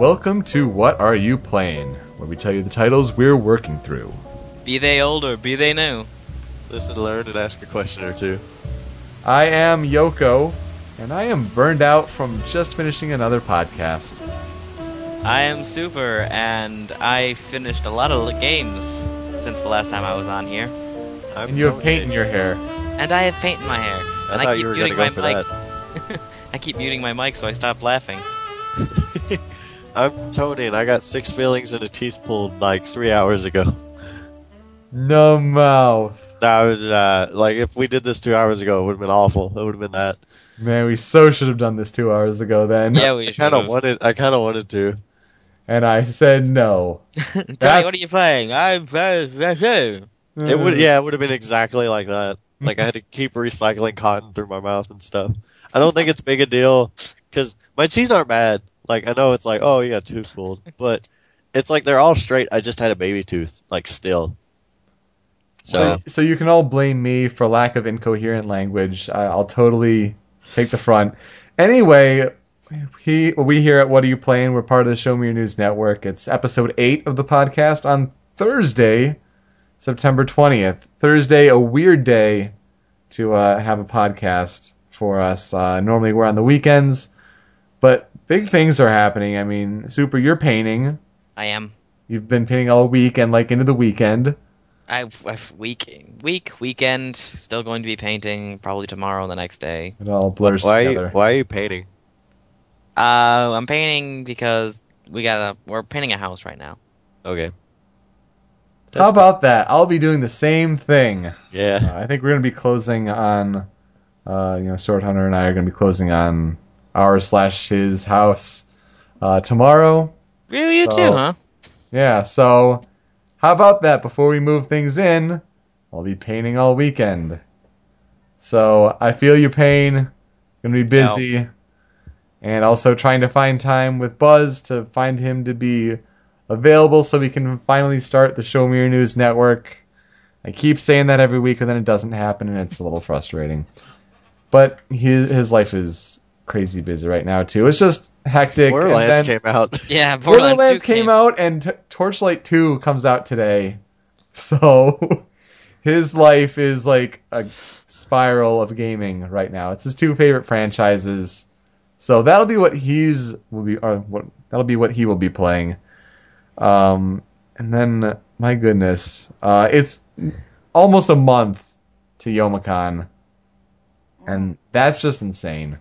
Welcome to What Are You Playing, where we tell you the titles we're working through. Be they old or be they new. Listen, learn, and ask a question or two. I am Yoko, and I am burned out from just finishing another podcast. I am Super, and I finished a lot of games since the last time I was on here. I'm And you have paint in your hair. And I have paint in my hair. I and thought I keep you were muting gonna my go for mic. that. I keep muting my mic so I stop laughing. I'm Tony, and I got six fillings and a teeth pulled like three hours ago. No mouth. That was uh, like if we did this two hours ago, it would have been awful. It would have been that. Man, we so should have done this two hours ago then. Yeah, we I kind of wanted. I kind of wanted to. And I said no. Tony, That's- what are you playing? I'm. Uh, uh, uh. It would. Yeah, it would have been exactly like that. Like I had to keep recycling cotton through my mouth and stuff. I don't think it's big a deal because my teeth aren't bad. Like I know it's like, oh, you got tooth pulled, but it's like they're all straight. I just had a baby tooth, like still. So, So so you can all blame me for lack of incoherent language. I, I'll totally take the front. Anyway, he we here at What Are You Playing? We're part of the Show Me Your News Network. It's episode eight of the podcast on Thursday, September twentieth. Thursday, a weird day to uh, have a podcast for us. Uh, normally we're on the weekends, but big things are happening. I mean, Super, you're painting. I am. You've been painting all week and like into the weekend. I I've week week weekend still going to be painting probably tomorrow and the next day. It all blurs why are you, together. why are you painting? Uh, I'm painting because we got a we're painting a house right now. Okay. How about that? I'll be doing the same thing. Yeah. Uh, I think we're going to be closing on, uh, you know, Sword Hunter and I are going to be closing on our slash his house uh, tomorrow. Really, you So- too, huh? Yeah, so how about that? Before we move things in, I'll be painting all weekend. So I feel your pain. Gonna be busy, and also trying to find time with Buzz to find him to be available so we can finally start the Show Me Your News network. I keep saying that every week, and then it doesn't happen, and it's a little frustrating. But his his life is crazy busy right now too. It's just hectic. and Borderlands then- came out. Yeah, Borderlands, Borderlands 2 came out and T- Torchlight 2 comes out today. So his life is like a spiral of gaming right now. It's his two favorite franchises. So that'll be what he's will be or what that'll be what he will be playing. Um and then my goodness, uh it's almost a month to Youmacon. And that's just insane.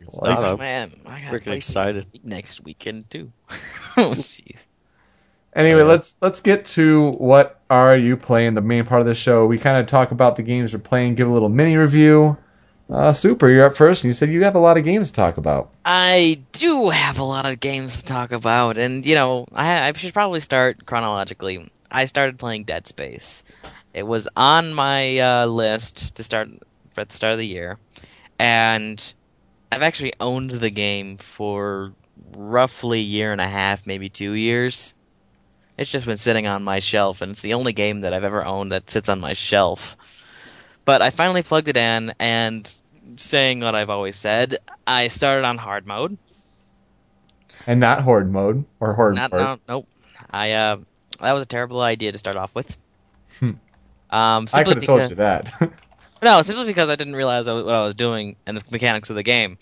It's Like- not Oh, man, I got Freaking excited. next weekend too. oh jeez. Anyway, Yeah. let's let's get to what are you playing? The main part of the show. We kind of talk about the games we're playing, give a little mini review. Uh, Super, you're up first, and you said you have a lot of games to talk about. I do have a lot of games to talk about, and you know, I, I should probably start chronologically. I started playing Dead Space. It was on my uh, list to start at the start of the year, and I've actually owned the game for roughly a year and a half, maybe two years. It's just been sitting on my shelf, and it's the only game that I've ever owned that sits on my shelf. But I finally plugged it in, and saying what I've always said, I started on hard mode. And not horde mode or horde Not, mode. no, nope. I uh, that was a terrible idea to start off with. Hmm. Um, I could have told you that. no, simply because I didn't realize what I was doing and the mechanics of the game.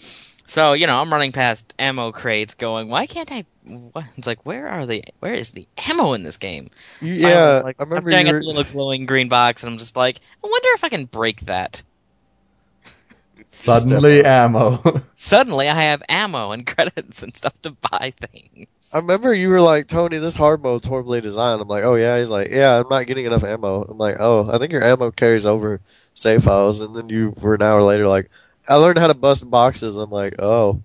So you know, I'm running past ammo crates, going, "Why can't I?" What? It's like, where are the? Where is the ammo in this game? You- Finally, yeah, like, I I'm staring you at the little glowing green box, and I'm just like, I wonder if I can break that. Suddenly ammo. Suddenly, I have ammo and credits and stuff to buy things. I remember you were like, Tony, this hard mode's horribly designed. I'm like, oh yeah. He's like, yeah, I'm not getting enough ammo. I'm like, oh, I think your ammo carries over save files. And then you were an hour later like, I learned how to bust boxes. I'm like, oh.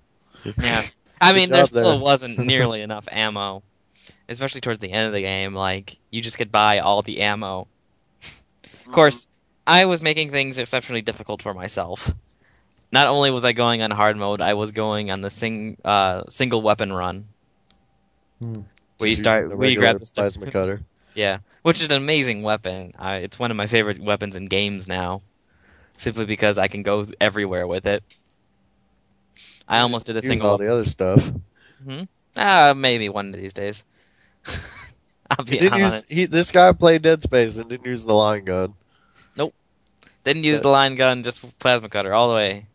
Yeah. I mean, there still there. wasn't nearly enough ammo, especially towards the end of the game. Like, you just could buy all the ammo. Of course, I was making things exceptionally difficult for myself. Not only was I going on hard mode, I was going on the sing, uh, single weapon run. Hmm. Where you start, using the where you grab the stuff. plasma cutter. Yeah, which is an amazing weapon. I, it's one of my favorite weapons in games now. simply because I can go everywhere with it. I almost did a Use single. all the other stuff. Ah, maybe one of these days. I'll He be didn't use, he, this guy played Dead Space and didn't use the line gun. Nope. Didn't use Uh, the line gun, just plasma cutter all the way.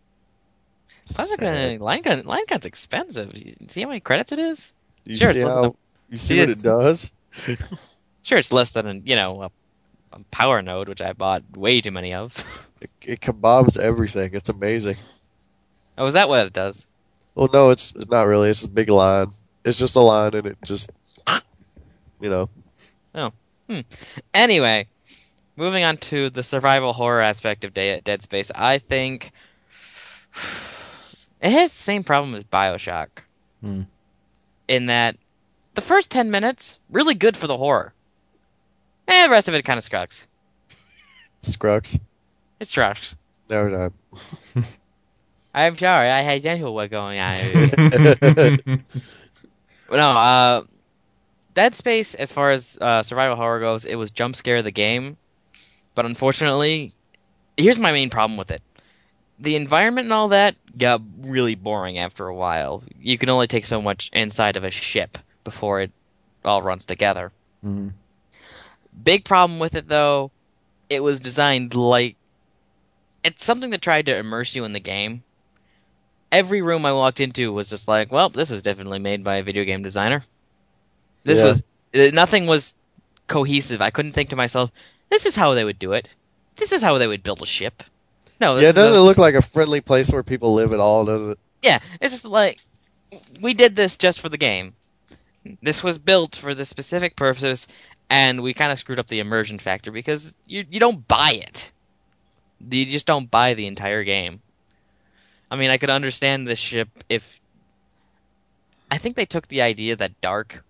Plasma gun, line gun, line gun's expensive. You see how many credits it is? You Sure, see, less how, you see what It's- it does? Sure, it's less than a, you know a, a power node, which I bought way too many of. It, it kebabs everything. It's amazing. Oh, is that what it does? Well, no, it's it's not really. It's a big line. It's just a line, and it just, you know, Oh. Anyway, moving on to the survival horror aspect of De- Dead Space, I think it has the same problem as Bioshock. Hmm. In that, the first 10 minutes, really good for the horror. And the rest of it kind of sucks. Scrux. It's trash. Never mind. I'm sorry, I had dental work going on. No, uh, Dead Space, as far as uh, survival horror goes, it was jump scare the game. But unfortunately, here's my main problem with it: the environment and all that got really boring after a while. You can only take so much inside of a ship before it all runs together. Mhm. Big problem with it though, it was designed like it's something that tried to immerse you in the game. Every room I walked into was just like, well, this was definitely made by a video game designer. This Yeah. was uh, nothing was cohesive. I couldn't think to myself, this is how they would do it. This is how they would build a ship. No, this Yeah, it is a- doesn't look like a friendly place where people live at all, does it? yeah, it's just like we did this just for the game. This was built for this specific purpose, and we kind of screwed up the immersion factor because you you don't buy it. You just don't buy the entire game. I mean, I could understand this ship if I think they took the idea that dark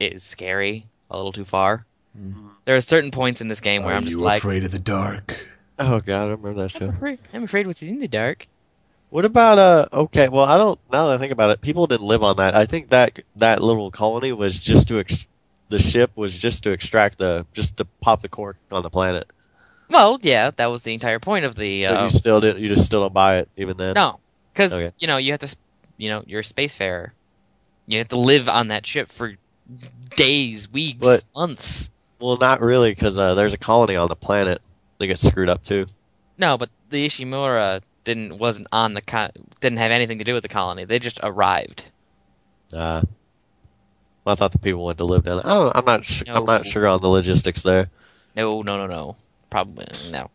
is scary a little too far. Mhm. There are certain points in this game where Are I'm just like you like, afraid of the dark? Oh god, I remember that I'm show. afraid, I'm afraid what's in the dark. What about uh? Okay, well, I don't. Now that I think about it, people didn't live on that. I think that that little colony was just to ex- the ship was just to extract the just to pop the cork on the planet. Well, yeah, that was the entire point of the. But Uh, you still didn't. You just still don't buy it even then. No, because Okay. you know you have to, you know, you're a spacefarer. You have to live on that ship for days, weeks, But- months. Well, not really, because uh, there's a colony on the planet that gets screwed up too. No, but the Ishimura didn't wasn't on the co- didn't have anything to do with the colony. They just arrived. Uh, well, I thought the people went to live down there. I don't, I'm not. Su- I'm not sure on the logistics there. No, no, no, no. Probably no,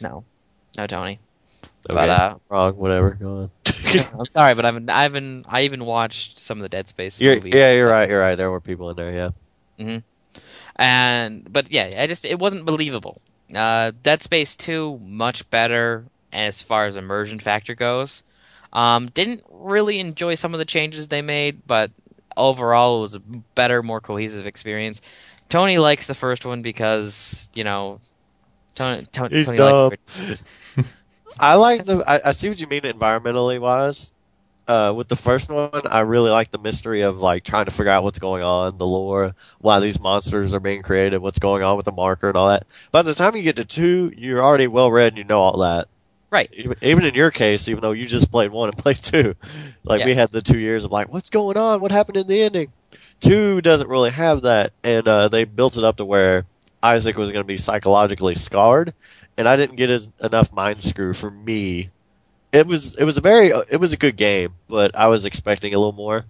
no, no, Tony. Okay, But uh, wrong. Whatever. Go on. I'm sorry, but I've been, I've been, I even watched some of the Dead Space You're, movies. yeah, you're right. You're right. There were people in there. Yeah. and but yeah, I just it wasn't believable. Uh, Dead Space Two much better as far as immersion factor goes. Um, didn't really enjoy some of the changes they made, but overall it was a better, more cohesive experience. Tony likes the first one because you know Tony. Tony, He's Tony dumb. I like the. I, I see what you mean environmentally wise. Uh, with the first one, I really like the mystery of like trying to figure out what's going on, the lore, why these monsters are being created, what's going on with the marker and all that. By the time you get to two, you're already well read and you know all that. Right. Even, even in your case, even though you just played one and played two, like Yeah. we had the two years of like, what's going on? What happened in the ending? Two doesn't really have that, and uh, they built it up to where Isaac was going to be psychologically scarred, and I didn't get as, enough mind screw for me. It was it was a very it was a good game, but I was expecting a little more.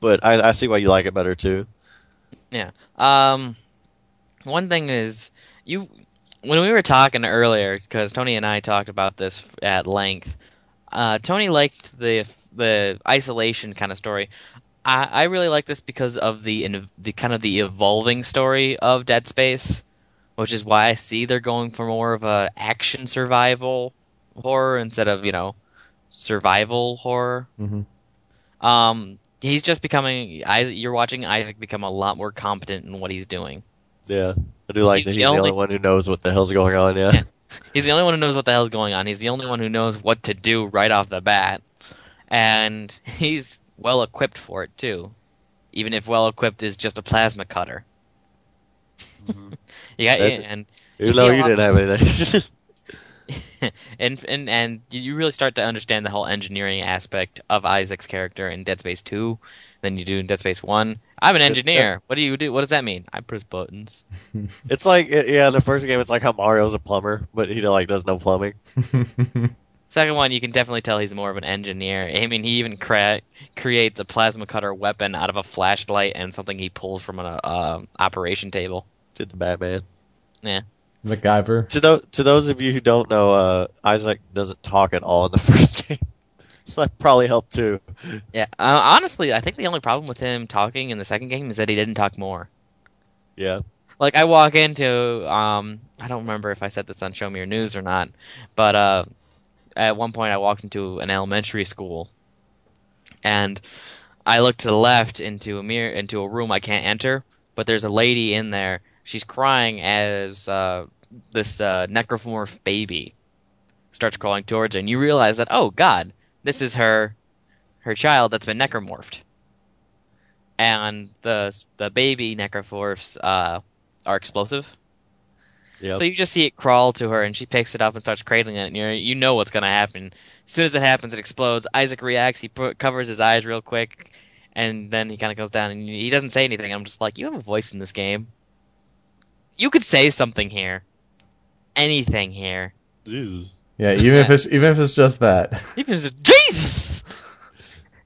But I, I see why you like it better too. Yeah. Um, one thing is you when we were talking earlier because Tony and I talked about this at length. Uh, Tony liked the the isolation kind of story. I, I really like this because of the in- the kind of the evolving story of Dead Space, which is why I see they're going for more of a action survival horror instead of you know survival horror. hmm Um, he's just becoming. I, you're watching Isaac become a lot more competent in what he's doing. Yeah, I do like He's that he's the only- only one who knows what the hell's going on. Yeah, Yeah. He's the only one who knows what the hell's going on. He's the only one who knows what to do right off the bat, and he's well equipped for it too. Even if well equipped is just a plasma cutter. Mhm. You got and even see though a you didn't have anything. and and and you really start to understand the whole engineering aspect of Isaac's character in Dead Space Two than you do in Dead Space One. I'm an engineer. What do you do? What does that mean? I press buttons. It's like yeah, the first game it's like how Mario's a plumber, but he like does no plumbing. Second one, you can definitely tell he's more of an engineer. I mean, he even crea- creates a plasma cutter weapon out of a flashlight and something he pulls from an uh, operation table. Did the Batman. Yeah. MacGyver. To those to those of you who don't know, uh, Isaac doesn't talk at all in the first game. so that probably helped too. Yeah. Uh, honestly, I think the only problem with him talking in the second game is that he didn't talk more. Yeah. Like I walk into, um, I don't remember if I said this on Show Me Your News or not, but uh, at one point I walked into an elementary school, and I looked to the left into a mirror into a room I can't enter, but there's a lady in there. She's crying as uh, this uh, necromorph baby starts crawling towards her, and you realize that oh god, this is her her child that's been necromorphed, and the the baby necromorphs uh, are explosive. Yep. So you just see it crawl to her, and she picks it up and starts cradling it, and you you know what's gonna happen. As soon as it happens, it explodes. Isaac reacts. He put, covers his eyes real quick, and then he kind of goes down, and he doesn't say anything. I'm just like, you have a voice in this game. You could say something here, anything here. Jesus. Yeah, even if it's even if it's just that. Even if it's Jesus,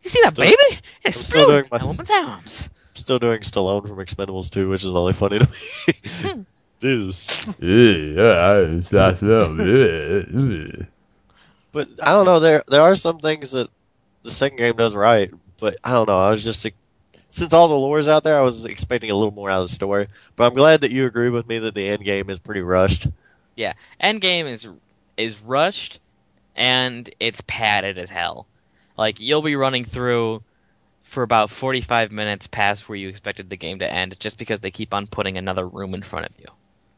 you see that Still- baby? It still doing in my- a woman's arms. Still doing Stallone from Expendables 2, which is only funny to Hmm. me. Jesus. But I don't know. There there are some things that the second game does right, but I don't know. I was just since all the lore's out there, I was expecting a little more out of the story. But I'm glad that you agree with me that the end game is pretty rushed. Yeah. Endgame is is rushed and it's padded as hell. Like you'll be running through for about 45 minutes past where you expected the game to end just because they keep on putting another room in front of you.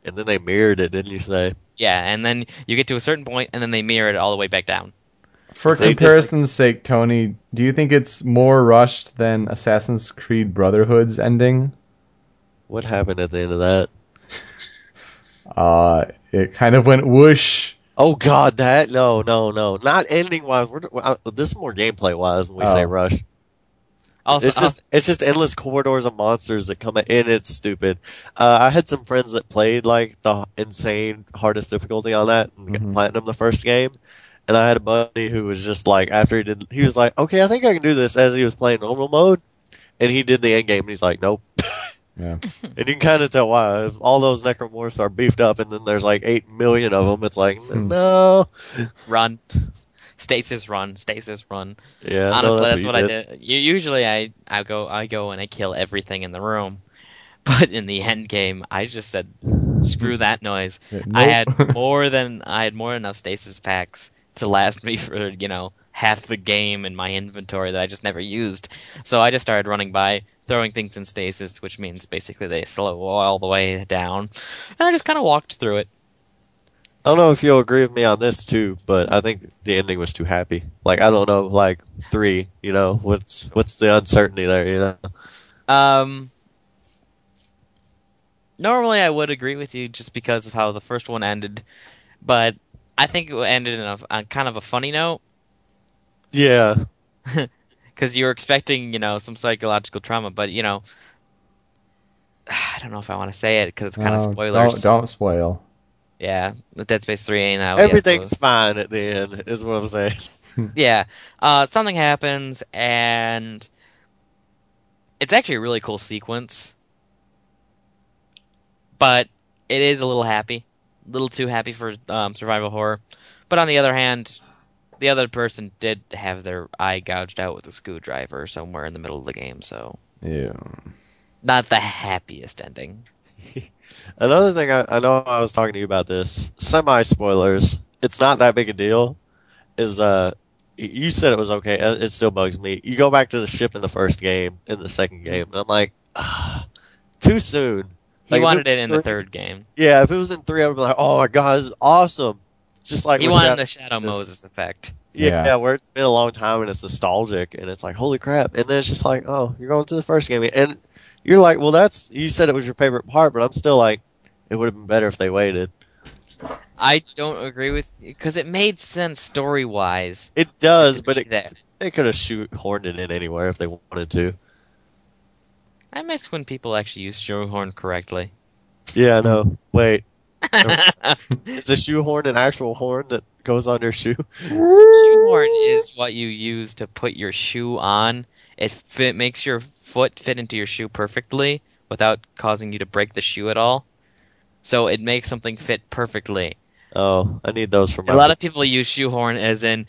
And then they mirrored it, didn't you say? Yeah, and then you get to a certain point and then they mirror it all the way back down. For They just- comparison's sake, Tony, do you think it's more rushed than Assassin's Creed Brotherhood's ending? What happened at the end of that? Uh, it kind of went whoosh. Oh God, that no, no, no, not ending wise. We're, uh, this is more gameplay wise when we say Oh. rush. Also, it's just it's just endless corridors of monsters that come in. It's stupid. Uh, I had some friends that played like the insane hardest difficulty on that and got Mhm. platinum the first game, and I had a buddy who was just like after he did, he was like, okay, I think I can do this as he was playing normal mode, and he did the end game and he's like, nope. Yeah. and you can kind of tell why. If all those necromorphs are beefed up, and then there's like eight million of them. It's like Hmm. no. run. Stasis run, stasis run. Yeah, no, Honestly, that's, you what I did. Usually, I I go I go and I kill everything in the room, but in the end game, I just said screw that noise. Yeah, I had more than I had more than enough stasis packs to last me for you know half the game in my inventory that I just never used. So I just started running by, throwing things in stasis, which means basically they slow all the way down, and I just kind of walked through it. I don't know if you'll agree with me on this too, but I think the ending was too happy. Like I don't know, like three, you know, what's what's the uncertainty there, you know? Um, normally, I would agree with you just because of how the first one ended, but I think it ended in a, on kind of a funny note Yeah, because you were expecting, you know, some psychological trauma, but you know, I don't know if I want to say it because it's kind of No, spoilers. Don't, don't spoil. Yeah, the Dead Space Three ain't out yet, so- everything's fine at the end, is what I'm saying. Yeah, uh, something happens, and it's actually a really cool sequence, but it is a little happy, a little too happy for um, survival horror. But on the other hand, the other person did have their eye gouged out with a screwdriver somewhere in the middle of the game, so Yeah. not the happiest ending. Another thing, I, I know I was talking to you about this. Semi spoilers. It's not that big a deal. Is uh, you said it was okay. uh, It still bugs me. You go back to the ship in the first game, in the second game, and I'm like, ah, too soon. He Like, wanted it- it in the third game. Yeah, if it was in three, I would be like, oh my god, this is awesome. Just like He wanted Shadow- the Shadow this- Moses effect. yeah, Yeah. where it's been a long time and it's nostalgic and it's like, holy crap. And then it's just like, oh, you're going to the first game. And you're like, well, that's, you said it was your favorite part, but I'm still like, it would have been better if they waited. I don't agree with because it made sense story wise. It does, but it, there. they could have shoehorned it in anywhere if they wanted to. I miss when people actually use shoehorn correctly. Yeah, I know. Wait, is a shoehorn an actual horn that goes on your shoe? shoehorn is what you use to put your shoe on. It fit, makes your foot fit into your shoe perfectly without causing you to break the shoe at all. So it makes something fit perfectly. Oh, I need those for my. A lot of people use shoehorn as in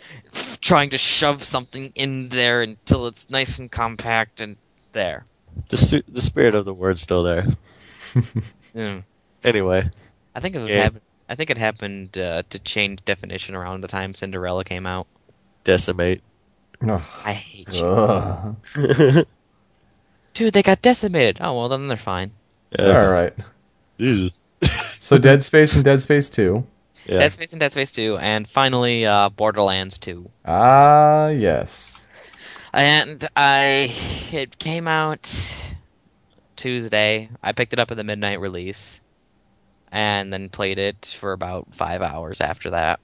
trying to shove something in there until it's nice and compact and there. the su- the spirit of the word's still there. Mm. Anyway, I think it was Yeah. hap- I think it happened uh, to change definition around the time Cinderella came out. decimate. Ugh. I hate you. Dude, they got decimated. Oh well, then they're fine. All right. Jesus. So Dead Space and Dead Space 2. Yeah. Dead Space and Dead Space 2, and finally uh, Borderlands 2. Ah, yes. And I, it came out Tuesday. I picked it up at the midnight release, and then played it for about five hours after that.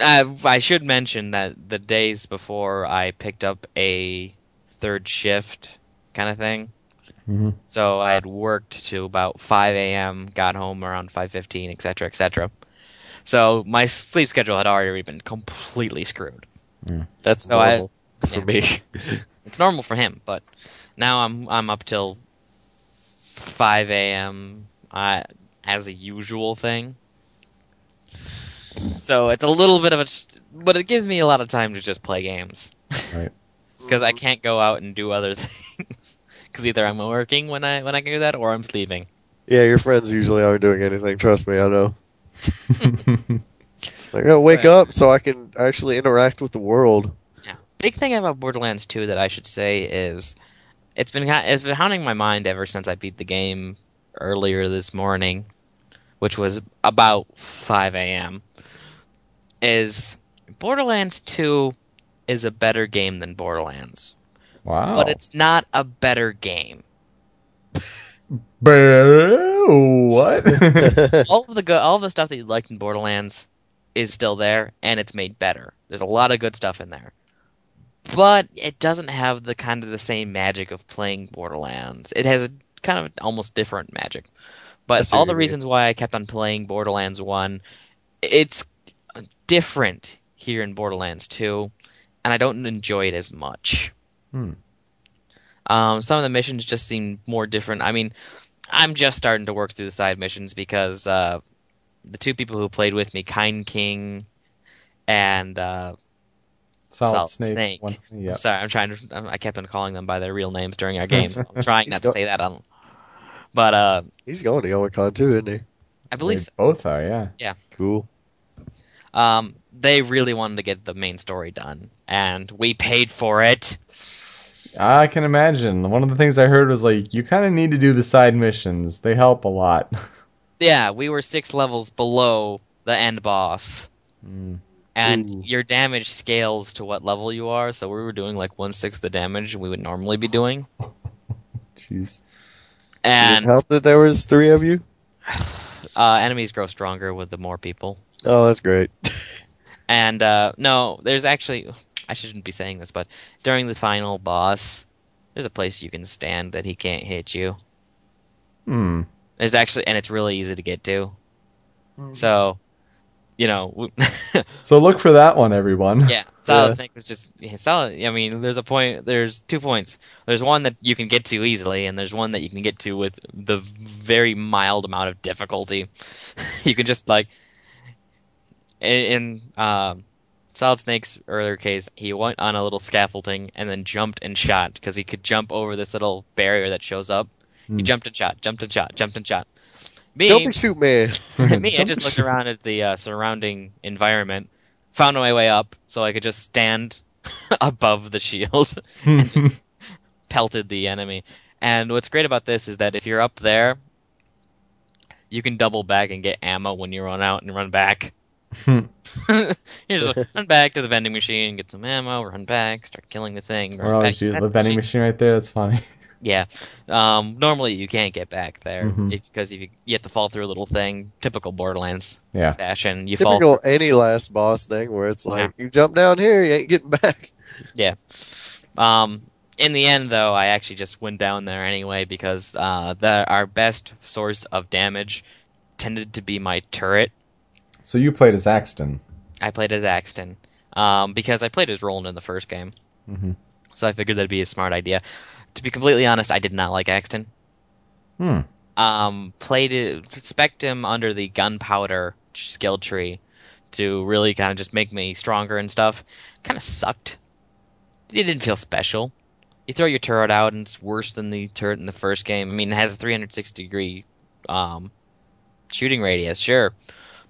Uh, I should mention that the days before I picked up a third shift kind of thing. hmm So I had worked to about 5 a.m., got home around 5:15, etc., etc. So my sleep schedule had already been completely screwed. That's So I- normal for yeah. me. It's normal for him, but now I'm I'm up till 5 a.m. Uh, as a usual thing. So it's a little bit of a, but it gives me a lot of time to just play games. Right. Because I can't go out and do other things. Because either I'm working when I when I can do that, or I'm sleeping. Yeah, your friends usually aren't doing anything. Trust me, I know. I gotta wake Right. up so I can actually interact with the world. Yeah. Big thing about Borderlands 2 that I should say is it's been ha- it's been haunting my mind ever since I beat the game earlier this morning, which was about 5 a.m. Is Borderlands 2 is a better game than Borderlands, wow. but it's not a better game. Boo, what? all of the go- all of the stuff that you liked in Borderlands is still there, and it's made better. There's a lot of good stuff in there, but it doesn't have the kind of the same magic of playing Borderlands. It has a kind of almost different magic. But all the reasons why I kept on playing Borderlands One, it's different here in Borderlands Two, and I don't enjoy it as much. Hmm. Um, some of the missions just seem more different. I mean, I'm just starting to work through the side missions because uh, the two people who played with me, Kind King and uh, Solid, Solid Snake. Snake. One, yeah. sorry, I'm trying to. I kept on calling them by their real names during our games. I'm trying not to say that on. But uh, He's going to Comic-Con too, isn't he? I believe They so. both are, Yeah. yeah. Cool. um, they really wanted to get the main story done, and we paid for it. I can imagine. One of the things I heard was like, you kind of need to do the side missions. They help a lot. Yeah, we were six levels below the end boss. Mm. and Ooh. your damage scales to what level you are. So we were doing like one sixth the damage we would normally be doing, Jeez. Did it and help that there was three of you? uh, enemies grow stronger with the more people. Oh, that's great. And uh, no, there's actually I shouldn't be saying this, but during the final boss, there's a place you can stand that he can't hit you. Hmm. There's actually, and it's really easy to get to. So, you know, So look for that one, everyone. Yeah, Solid Yeah. Snake was just yeah, solid. I mean, there's a point. There's two points. There's one that you can get to easily, and there's one that you can get to with the very mild amount of difficulty. you can just like in, in um, Solid Snake's earlier case, he went on a little scaffolding and then jumped and shot because he could jump over this little barrier that shows up. He Hmm. jumped and shot, jumped and shot, jumped and shot. Me, Jump and shoot, man. me, I just looked around at the uh, surrounding environment, found my way up so I could just stand above the shield and just pelted the enemy. And what's great about this is that if you're up there, you can double back and get ammo when you run out and run back. you just like, run back to the vending machine, get some ammo, run back, start killing the thing. Run Well, back you to the the vending machine right there. That's funny. Yeah. Um, normally you can't get back there Mhm. because if you, you have to fall through a little thing, typical Borderlands Yeah. fashion. You fall. Typical any last boss thing where it's like you jump down here, you ain't getting back. Yeah. Um, in the end, though, I actually just went down there anyway because uh, the, our best source of damage tended to be my turret. So you played as Axton. I played as Axton um, because I played as Roland in the first game, hmm so I figured that'd be a smart idea. To be completely honest, I did not like Axton. Hmm. um, played it, spec'd him under the gunpowder skill tree to really kind of just make me stronger and stuff. Kind of sucked. It didn't feel special. You throw your turret out and it's worse than the turret in the first game. I mean, it has a 360 degree um, shooting radius, sure,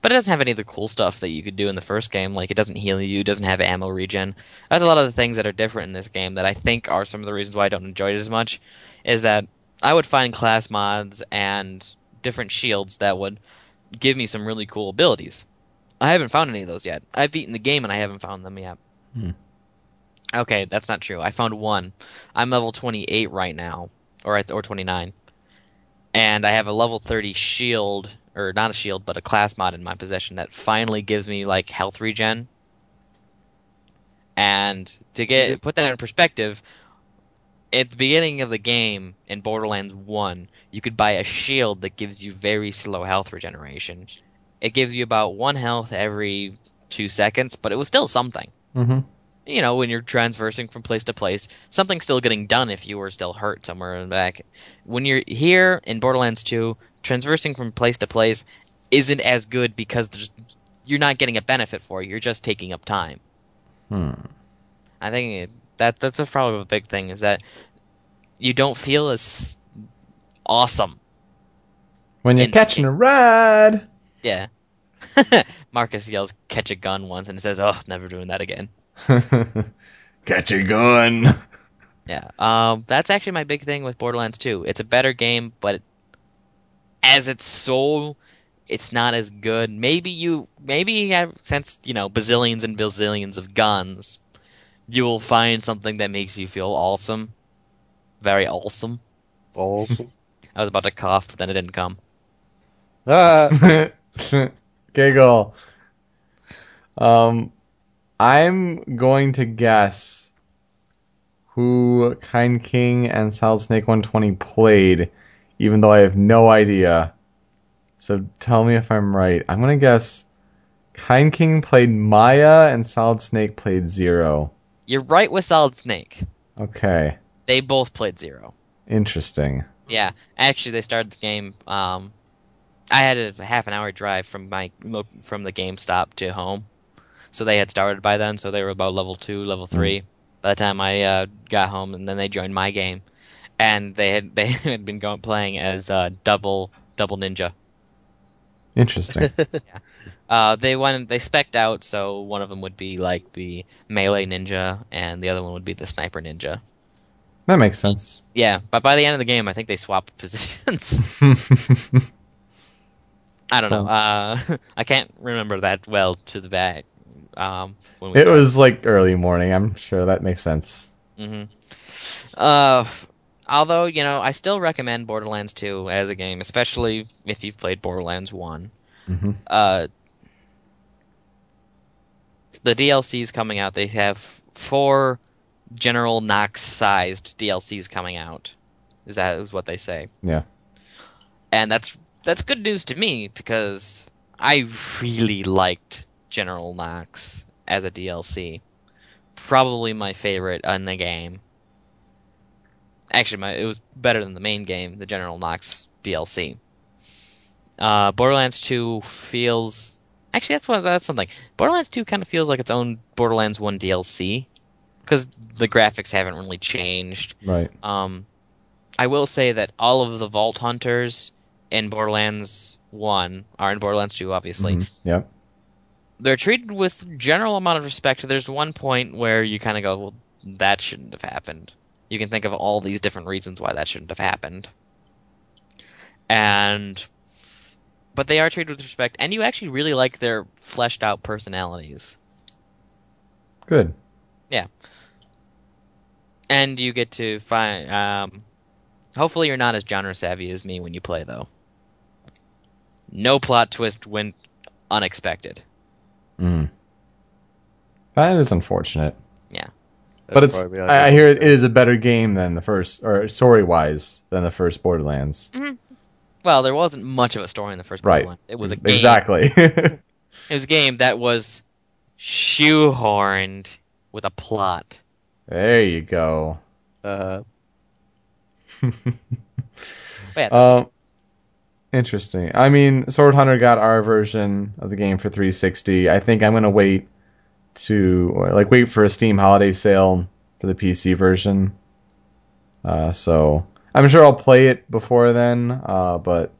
but it doesn't have any of the cool stuff that you could do in the first game. Like it doesn't heal you, it doesn't have ammo regen. That's a lot of the things that are different in this game that I think are some of the reasons why I don't enjoy it as much. Is that I would find class mods and different shields that would give me some really cool abilities. I haven't found any of those yet. I've beaten the game and I haven't found them yet. Hmm. Okay, that's not true. I found one. I'm level 28 right now, or at, or 29, and I have a level 30 shield, or not a shield, but a class mod in my possession that finally gives me like health regen. And to get put that in perspective, at the beginning of the game in Borderlands 1, you could buy a shield that gives you very slow health regeneration. It gives you about one health every two seconds, but it was still something. hmm You know, when you're transversing from place to place, something's still getting done if you were still hurt somewhere in the back. When you're here in Borderlands 2, transversing from place to place isn't as good because there's, you're not getting a benefit for it. You're just taking up time. Hmm. I think it, that that's a probably a big thing is that you don't feel as awesome. When you're catching a ride. Yeah. Marcus yells "catch a gun" once and says, "Oh, never doing that again." Catch a gun. Yeah. Um, that's actually my big thing with Borderlands 2. It's a better game, but as its soul, it's not as good. Maybe you, maybe since you know bazillions and bazillions of guns, you will find something that makes you feel awesome, very awesome. Awesome. I was about to cough, but then it didn't come. ah, Giggle. Um, I'm going to guess who Kind King and Solid Snake 120 played, even though I have no idea. So tell me if I'm right. I'm gonna guess Kind King played Maya and Solid Snake played Zero. You're right with Solid Snake. Okay, They both played Zero. interesting. Yeah, actually, they started the game. Um, I had a half an hour drive from my from the GameStop to home, so they had started by then. So they were about level two, level three by the time I uh, got home, and then they joined my game, and they had they had been going playing as uh, double double ninja. Interesting. yeah. Uh, they went they specked out, so one of them would be like the melee ninja, and the other one would be the sniper ninja. that makes sense. Yeah, but by the end of the game, I think they swapped positions. I don't know. Uh, I can't remember that well to the back. Um, when we it started. was like early morning. I'm sure that makes sense. hmm Uh, f- although you know, I still recommend Borderlands 2 as a game, especially if you've played Borderlands 1. hmm Uh, the DLCs coming out. They have four General Knoxx sized DLCs coming out. Is that is what they say? Yeah. and that's that's good news to me because I really liked General Knoxx as a DLC. Probably my favorite in the game. Actually, my, it was better than the main game, the General Knoxx DLC. Uh, Borderlands 2 feels actually that's what that's something. Borderlands 2 kind of feels like its own Borderlands 1 DLC because the graphics haven't really changed. Right. Um, I will say that all of the Vault Hunters in Borderlands 1 are in Borderlands 2, obviously. Mhm. Yep. They're treated with general amount of respect. There's one point where you kind of go, well, that shouldn't have happened. You can think of all these different reasons why that shouldn't have happened. And. But they are treated with respect, and you actually really like their fleshed out personalities. Good. Yeah. And you get to find um, Hopefully, you're not as genre savvy as me when you play, though. No plot twist went unexpected. Mm. That is unfortunate. That'd But it's I, I ideal. hear it is a better game than the first, or story wise than the first Borderlands. Well, there wasn't much of a story in the first Right. one. It was a game. Exactly. It was a game that was shoehorned with a plot. there you go. Uh, yeah, Um, interesting. I mean, Sword Hunter got our version of the game for 360. I think I'm gonna wait to like wait for a Steam holiday sale for the PC version. Uh, so I'm sure I'll play it before then. Uh, but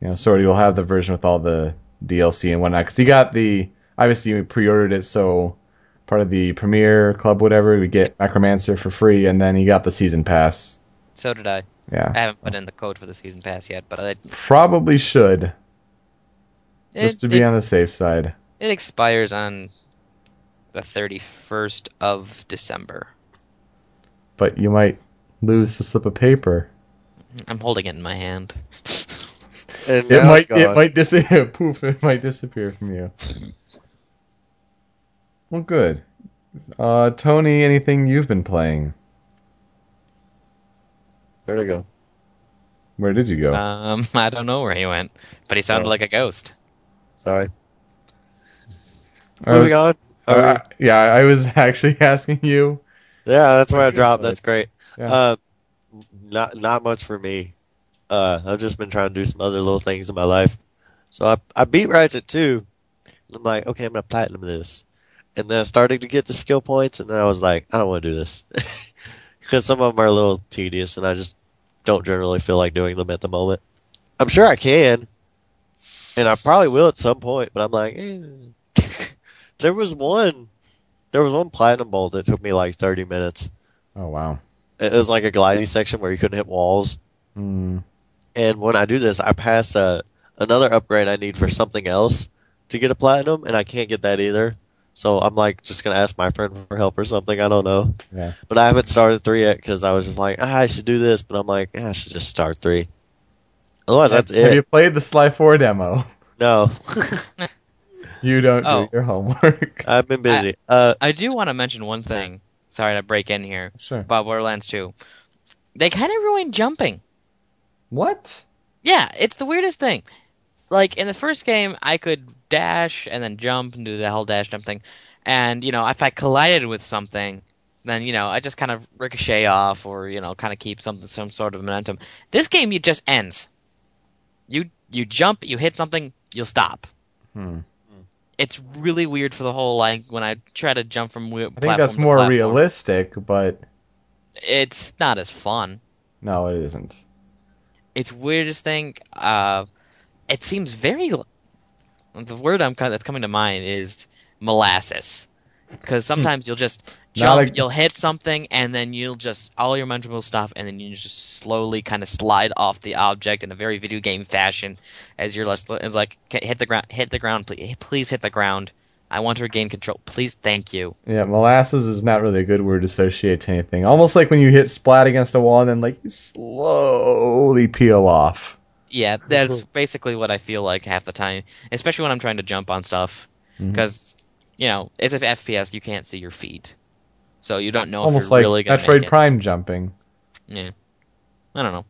you know, Sword will have the version with all the DLC and whatnot. Because he got the obviously we pre-ordered it, so part of the Premiere Club, whatever, we get Mechromancer for free, and then he got the season pass. so did I. Yeah, I haven't put in the code for the season pass yet, but I probably should. just to be it, on the safe side. it expires on the 31st of December. But you might lose the slip of paper. I'm holding it in my hand. and It might it's gone. it might disappear. Poof! It might disappear from you. Well, good. Uh, Tony, anything you've been playing? There we go. Where did you go? Um, I don't know where he went, but he sounded Oh. like a ghost. Sorry. I was- Moving on. Uh, yeah, I was actually asking you. yeah, that's where I dropped. That's great. Yeah. Uh, not not much for me. Uh, I've just been trying to do some other little things in my life. So I I beat Ratchet 2. And I'm like, okay, I'm gonna platinum this. And then I started to get the skill points, and then I was like, I don't want to do this because some of them are a little tedious, and I just don't generally feel like doing them at the moment. I'm sure I can, and I probably will at some point. But I'm like, eh. There was one, there was one platinum bolt that took me like 30 minutes. Oh wow. It was like a gliding section where you couldn't hit walls. Hmm. And when I do this, I pass uh, another upgrade I need for something else to get a platinum, and I can't get that either. So I'm like just gonna ask my friend for help or something. I don't know, Yeah. but I haven't started three yet because I was just like, ah, I should do this, but I'm like, ah, I should just start three. Otherwise, that's it. Have you played the Sly 4 demo? No, You don't Oh. do your homework. I've been busy. Uh, I do want to mention one thing. Sorry to break in here sure. about Borderlands 2. They kind of ruined jumping. What? Yeah, it's the weirdest thing. Like in the first game, I could dash and then jump and do the whole dash jump thing, and you know if I collided with something, then you know I just kind of ricochet off or you know kind of keep some some sort of momentum. This game, it just ends. You you jump, you hit something, you'll stop. Hmm. It's really weird for the whole like when I try to jump from I think that's more realistic, but It's not as fun. no, it isn't. it's weirdest thing. Uh, it seems very. The word I'm that's coming to mind is molasses, because sometimes you'll just jump, a- you'll hit something, and then you'll just all your momentum will stop, and then you just slowly kind of slide off the object in a very video game fashion, as you're less. It's like "Okay, hit the ground, hit the ground, please, please hit the ground. I want to regain control. Please, thank you. Yeah, molasses is not really a good word to associate to anything. Almost like when you hit splat against a wall and then like you slowly peel off. Yeah, that's basically what I feel like half the time, especially when I'm trying to jump on stuff. Mm-hmm. Because you know it's an FPS. You can't see your feet, so you don't know Almost if you're like really gonna Metroid make it. Prime jumping. Yeah, I don't know.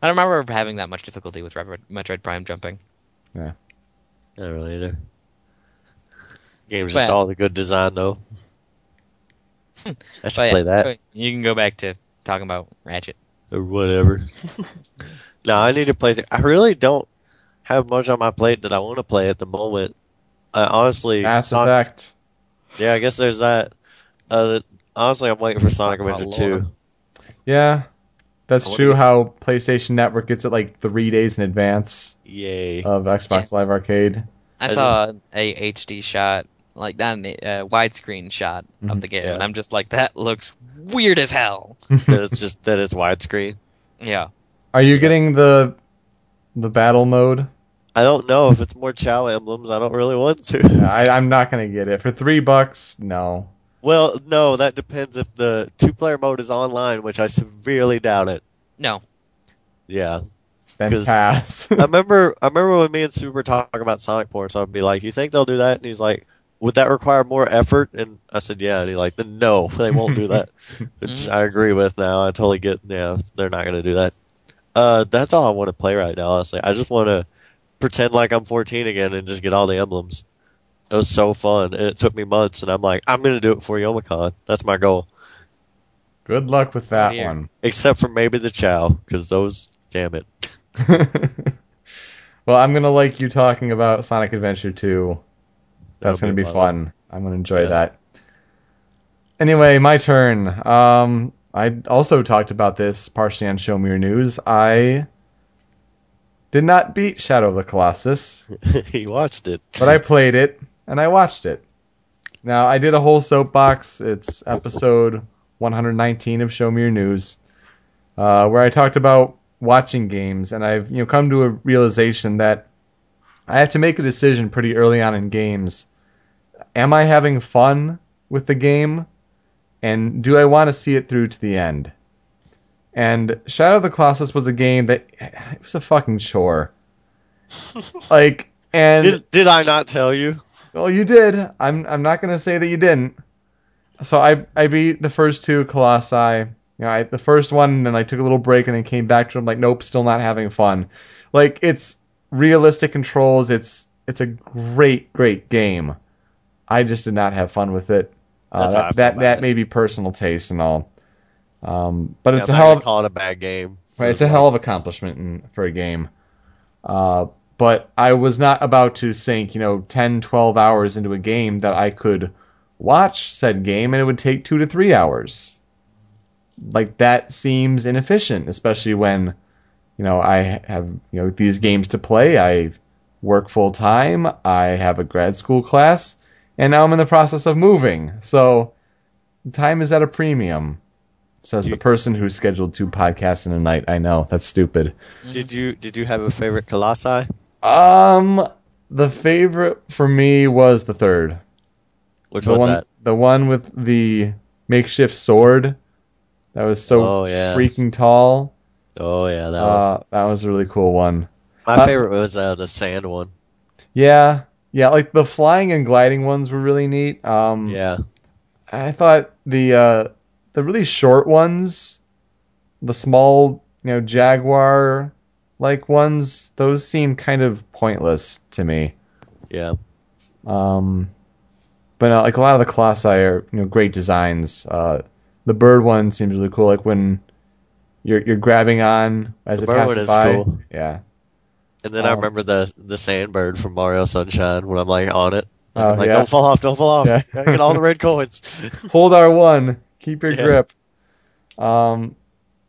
I don't remember having that much difficulty with Metroid- Metroid Prime jumping. Yeah. Not really either. Game's just all the good design though. I should But play that. You can go back to talking about Ratchet. or whatever. no, I need to play. The, I really don't have much on my plate that I want to play at the moment. I honestly, Mass Son- Effect. yeah, I guess there's that. Uh, honestly, I'm waiting for Sonic Adventure lore. 2. Yeah, that's I wonder- true. How PlayStation Network gets it like three days in advance Yay! of Xbox Live Arcade. I, I saw a HD shot, like not a uh, widescreen shot Mhm. of the game, Yeah. and I'm just like, that looks weird as hell. that it's just that it's widescreen. Yeah, Are you getting the the battle mode? I don't know if it's more Chao emblems. I don't really want to. I, I'm not gonna get it for three bucks. No. Well, no, that depends if the two-player mode is online, which I severely doubt it. no, Yeah. then 'Cause- pass. I remember I remember when me and Super talking about Sonic ports, I'd be like, "You think they'll do that?" And he's like, "Would that require more effort?" And I said, "Yeah." And he's like, "Then no, they won't do that." Which I agree with now. I totally get. Yeah, they're not going to do that. Uh, that's all I want to play right now. Honestly, I just want to pretend like I'm 14 again and just get all the emblems. It was so fun. And it took me months, and I'm like, I'm going to do it for Yomicon. That's my goal. Good luck with that Here. one. Except for maybe the Chao, because those, damn it. well, I'm gonna like you talking about Sonic Adventure 2. That's That'll gonna be a lot. fun. I'm gonna enjoy Yeah. that. Anyway, my turn. Um, I also talked about this partially on Show Me Your News. I did not beat Shadow of the Colossus, he watched it. but I played it and I watched it. Now I did a whole soapbox. It's episode 119 of Show Me Your News, uh, where I talked about watching games, and I've you know come to a realization that I have to make a decision pretty early on in games. Am I having fun with the game, and do I want to see it through to the end? And Shadow of the Colossus was a game that it was a fucking chore. like, and Did, did I not tell you? Well, you did. I'm I'm not gonna say that you didn't. So I I beat the first two Colossi. You know, I, the first one, and then I took a little break, and then came back to them. Like, nope, still not having fun. Like, it's realistic controls. It's it's a great great game. I just did not have fun with it. Uh, that that, that may be personal taste and all. Um, but Yeah, it's I'm a hell of call it a bad game. Right, it's a hell of accomplishment in, for a game. Uh, but I was not about to sink, you know, 10, 12 hours into a game that I could watch said game and it would take two to three hours. Like, that seems inefficient, especially when, you know, I have, you know, these games to play. I work full time, I have a grad school class, and now I'm in the process of moving. So, time is at a premium. Says You- the person who scheduled two podcasts in a night. I know that's stupid. Did you did you have a favorite Colossi? Um, the favorite for me was the third. Which the one's one, that? the one with the makeshift sword. That was so Oh, yeah. freaking tall. Oh yeah, that one. Uh, that was a really cool one. My uh, favorite was uh, the sand one. Yeah, yeah, like the flying and gliding ones were really neat. Um, Yeah, I thought the uh, the really short ones, the small, you know, jaguar like ones, those seem kind of pointless to me. yeah. Um, but uh, like a lot of the colossi are, you know, great designs. Uh, the bird one seems really cool. Like when you're you're grabbing on as The it passes by. cool. Yeah. And then I Um, remember the the sandbird from Mario Sunshine when I'm like on it. Oh, I'm like, yeah. don't fall off, don't fall off. Yeah. Get all the red coins. Hold our one. Keep your Yeah. grip. Um,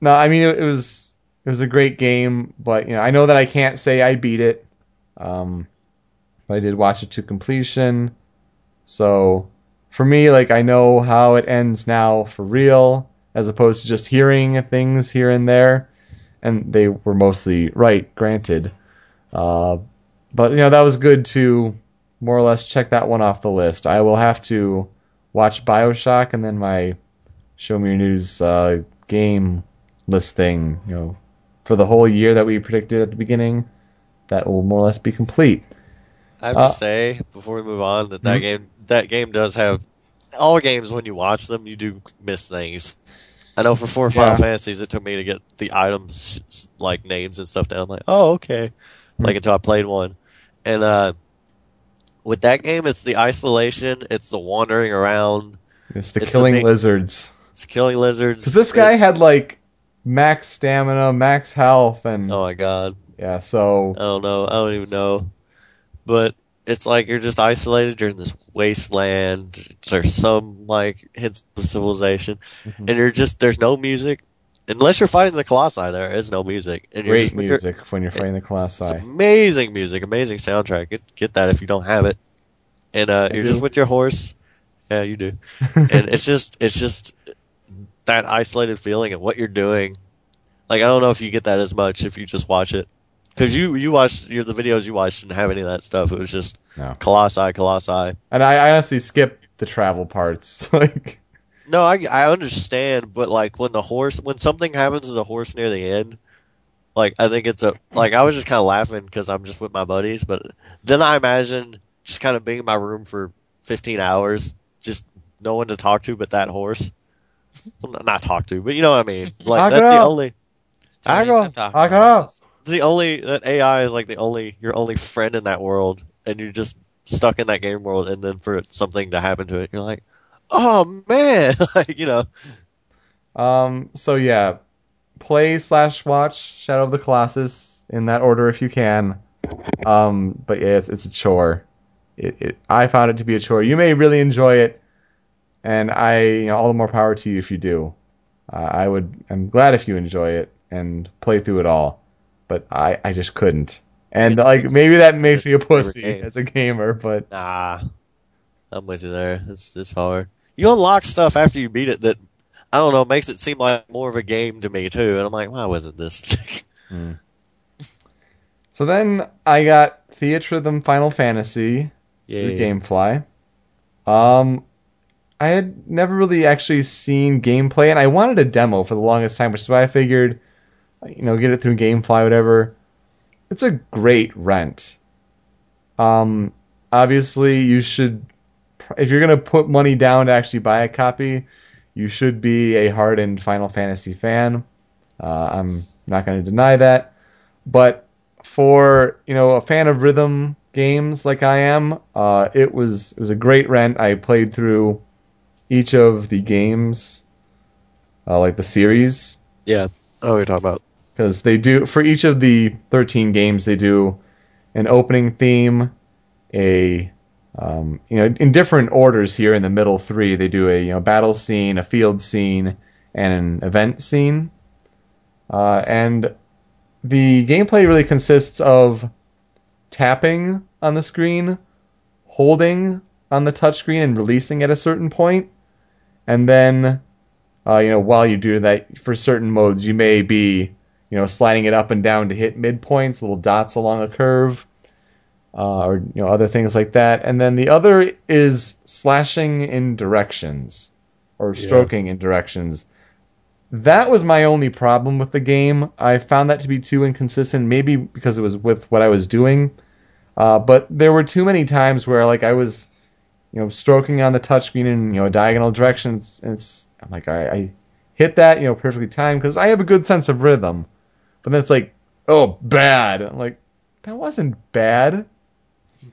no, I mean it, it was it was a great game, but you know I know that I can't say I beat it. Um, but I did watch it to completion. So for me, like I know how it ends now for real, as opposed to just hearing things here and there, and they were mostly right, granted. Uh, but you know that was good to more or less check that one off the list. I will have to watch Bioshock and then my Show Me Your News uh, game list thing, you know, for the whole year that we predicted at the beginning. That will more or less be complete. I have Uh, to say before we move on that that Mhm. game that game does have all games when you watch them you do miss things. I know for four Final Yeah. Fantasies it took me to get the items like names and stuff down. I'm like, oh okay, Hmm. like until I played one, and uh, with that game it's the isolation, it's the wandering around, It's the It's the killing big- lizards. it's killing lizards. Because this guy had like max stamina, max health, and oh my god, yeah, so I don't know, I don't even know, but it's like you're just isolated. You're in this wasteland. There's some like hints of civilization, Mhm. and you're just there's no music unless you're fighting the colossi. There is no music, and you're great just music when you're fighting the Colossi. It's amazing music, amazing soundtrack. Get get that if you don't have it, and uh, you're do. just with your horse. Yeah, you do, and it's just it's just that isolated feeling of what you're doing. Like I don't know if you get that as much if you just watch it. Because you you watched your the videos you watched didn't have any of that stuff. It was just No. colossi, colossi. and I, I honestly skipped the travel parts. like, No, I I understand, but like when the horse when something happens to the horse near the end, like I think it's a like I was just kind of laughing because I'm just with my buddies, but then I imagine just kind of being in my room for 15 hours, just no one to talk to but that horse. Well, not talk to, but you know what I mean. Like that's the only. Tony, Agro. stop talking Agro. about this. the only that AI is like the only your only friend in that world, and you're just stuck in that game world, and then for something to happen to it, you're like, oh man, like you know, Um, so yeah, play slash watch Shadow of the Colossus in that order if you can. Um, but yeah, it's, it's a chore. It, it, I found it to be a chore. You may really enjoy it, and I, you know, all the more power to you if you do. Uh, I would, I'm glad if you enjoy it and play through it all, but I, I just couldn't. And It's- like it's- maybe that makes me a it's my favorite pussy as a gamer, but nah, I'm with you there. It's it's hard. You unlock stuff after you beat it that I don't know makes it seem like more of a game to me too, and I'm like, why wasn't this? so then I got Theatrhythm Final Fantasy. through GameFly. Um, I had never really actually seen gameplay, and I wanted a demo for the longest time, which is why I figured, you know, get it through GameFly, whatever. It's a great rent. Um, obviously, you should, if you're gonna put money down to actually buy a copy, you should be a hardened Final Fantasy fan. Uh, I'm not to deny that, but for you know a fan of rhythm games like I am, uh, it was it was a great rent. I played through each of the games, uh, like the series, yeah. I know what you're talking about. because they do for each of the 13 games they do an opening theme, a um, you know in different orders here in the middle three they do a you know battle scene, a field scene, and an event scene, uh, and the gameplay really consists of tapping on the screen, holding on the touchscreen, and releasing at a certain point, and then uh, you know while you do that for certain modes you may be you know, sliding it up and down to hit midpoints, little dots along a curve, uh, or you know, other things like that. And then the other is slashing in directions or Yeah. stroking in directions. That was my only problem with the game. I found that to be too inconsistent, maybe because it was with what I was doing. Uh, but there were too many times where like I was, you know, stroking on the touchscreen in you know a diagonal direction. It's, it's I'm like I, I hit that you know perfectly timed because I have a good sense of rhythm. But then it's like, oh, bad. I'm like, that wasn't bad.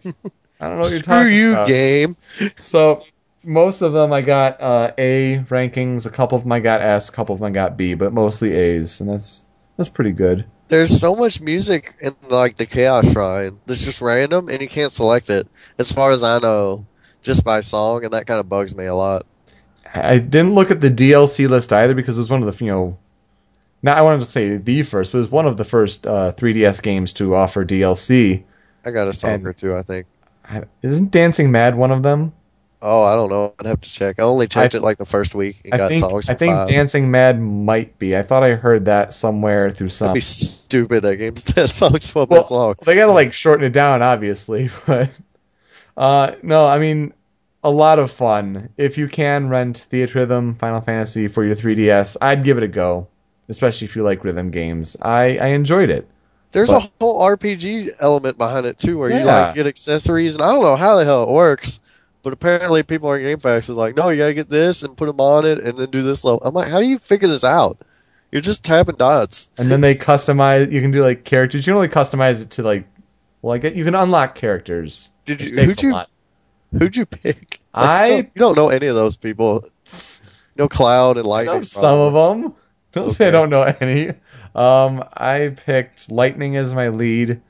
I don't know what you're talking Screw you, about. game. So most of them I got uh, A rankings. A couple of them I got S. A couple of them I got B, but mostly A's, and that's that's pretty good. There's so much music in like the Chaos Shrine that's just random, and you can't select it. As far as I know, just by song, and that kind of bugs me a lot. I didn't look at the DLC list either because it was one of the you know, not I wanted to say the first, but it was one of the first uh, 3DS games to offer DLC. I got a song And- or two, I think. Isn't Dancing Mad one of them? Oh, I don't know. I'd have to check. I only checked it like the first week and I got think. I think five. Dancing Mad might be. I thought I heard that somewhere through some. That'd be stupid. That game's that song's twelve Well, minutes long. They gotta like shorten it down, obviously, but uh, no, I mean a lot of fun. If you can rent Theatrhythm Final Fantasy for your 3DS, I'd give it a go, especially if you like rhythm games. I I enjoyed it. There's but- a whole RPG element behind it too, where you like get accessories, and I don't know how the hell it works, but apparently people on GameFAQs is like, no, you gotta get this and put them on it, and then do this level. I'm like, how do you figure this out? You're just tapping dots. And then they customize. You can do like characters. You can only customize it to like. Well, I get you can unlock characters. Did you? Who'd you? Who'd you pick? I- you don't, you don't know any of those people. No Cloud and I Lightning. know some of them. Don't say I don't know any. Um, I picked Lightning as my lead,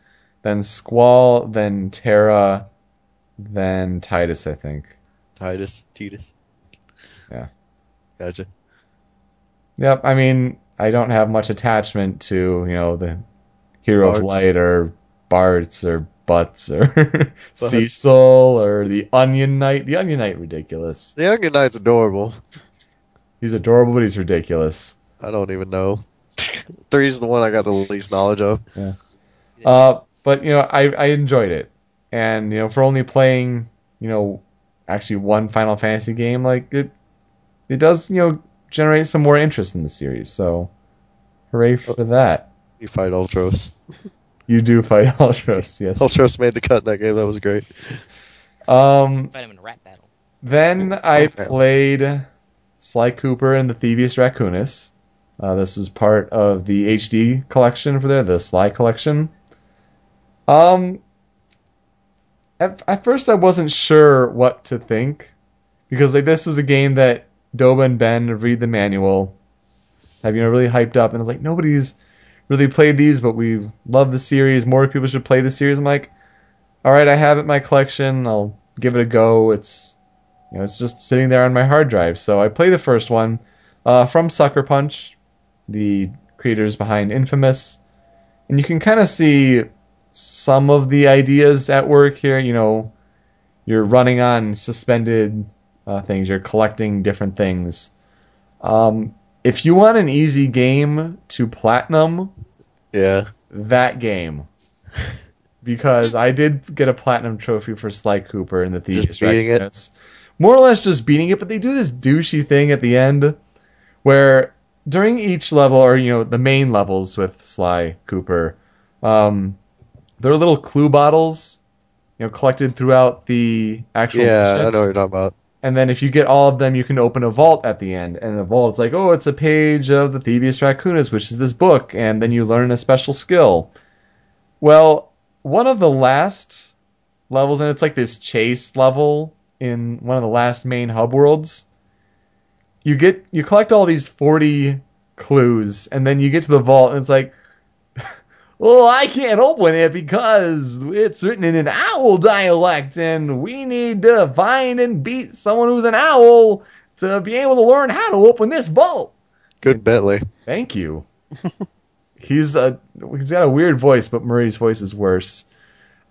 then Squall, then Terra, then Tidus. I think. Tidus, Tidus. Yeah. Gotcha. Yep. I mean, I don't have much attachment to you know the Hero of Light or Bartz or Butts or Cecil or the Onion Knight. The Onion Knight ridiculous. The Onion Knight's adorable. He's adorable, but he's ridiculous. I don't even know. Three's the one I got the least knowledge of. Yeah. Uh, but you know, I I enjoyed it, and you know, for only playing you know actually one Final Fantasy game, like it it does you know generate some more interest in the series. So, hooray for that! You fight Ultros. You do fight Ultros, yes. Ultros made the cut in that game. That was great. Um, Fight him in a rap battle. then I played Sly Cooper and the Thievius Raccoonus. Uh, this was part of the HD collection for there, the Sly collection. Um, at, at first I wasn't sure what to think because like this was a game that Doba and Ben read the manual, have you know really hyped up, and I was like nobody's really played these, but we love the series. More people should play the series. I'm like, all right, I have it in my collection. I'll give it a go. It's you know it's just sitting there on my hard drive. So I play the first one uh, from Sucker Punch, the creators behind Infamous, and you can kind of see some of the ideas at work here. You know, you're running on suspended uh, things. You're collecting different things. Um, if you want an easy game to platinum, Yeah. that game. because I did get a platinum trophy for Sly Cooper in the Thievius Just beating it? Raccoonus. More or less just beating it, but they do this douchey thing at the end where during each level, or you know, the main levels with Sly Cooper, um, there are little clue bottles, you know, collected throughout the actual Yeah, mission. I know what you're talking about. And then if you get all of them, you can open a vault at the end. And the vault is like, oh, it's a page of the Thievius Raccoonus, which is this book. And then you learn a special skill. Well, one of the last levels, and it's like this chase level in one of the last main hub worlds. You get you collect all these forty clues, and then you get to the vault, and it's like, well, I can't open it because it's written in an owl dialect, and we need to find and beat someone who's an owl to be able to learn how to open this vault. Good Bentley. Thank you. he's a he's got a weird voice, but Murray's voice is worse.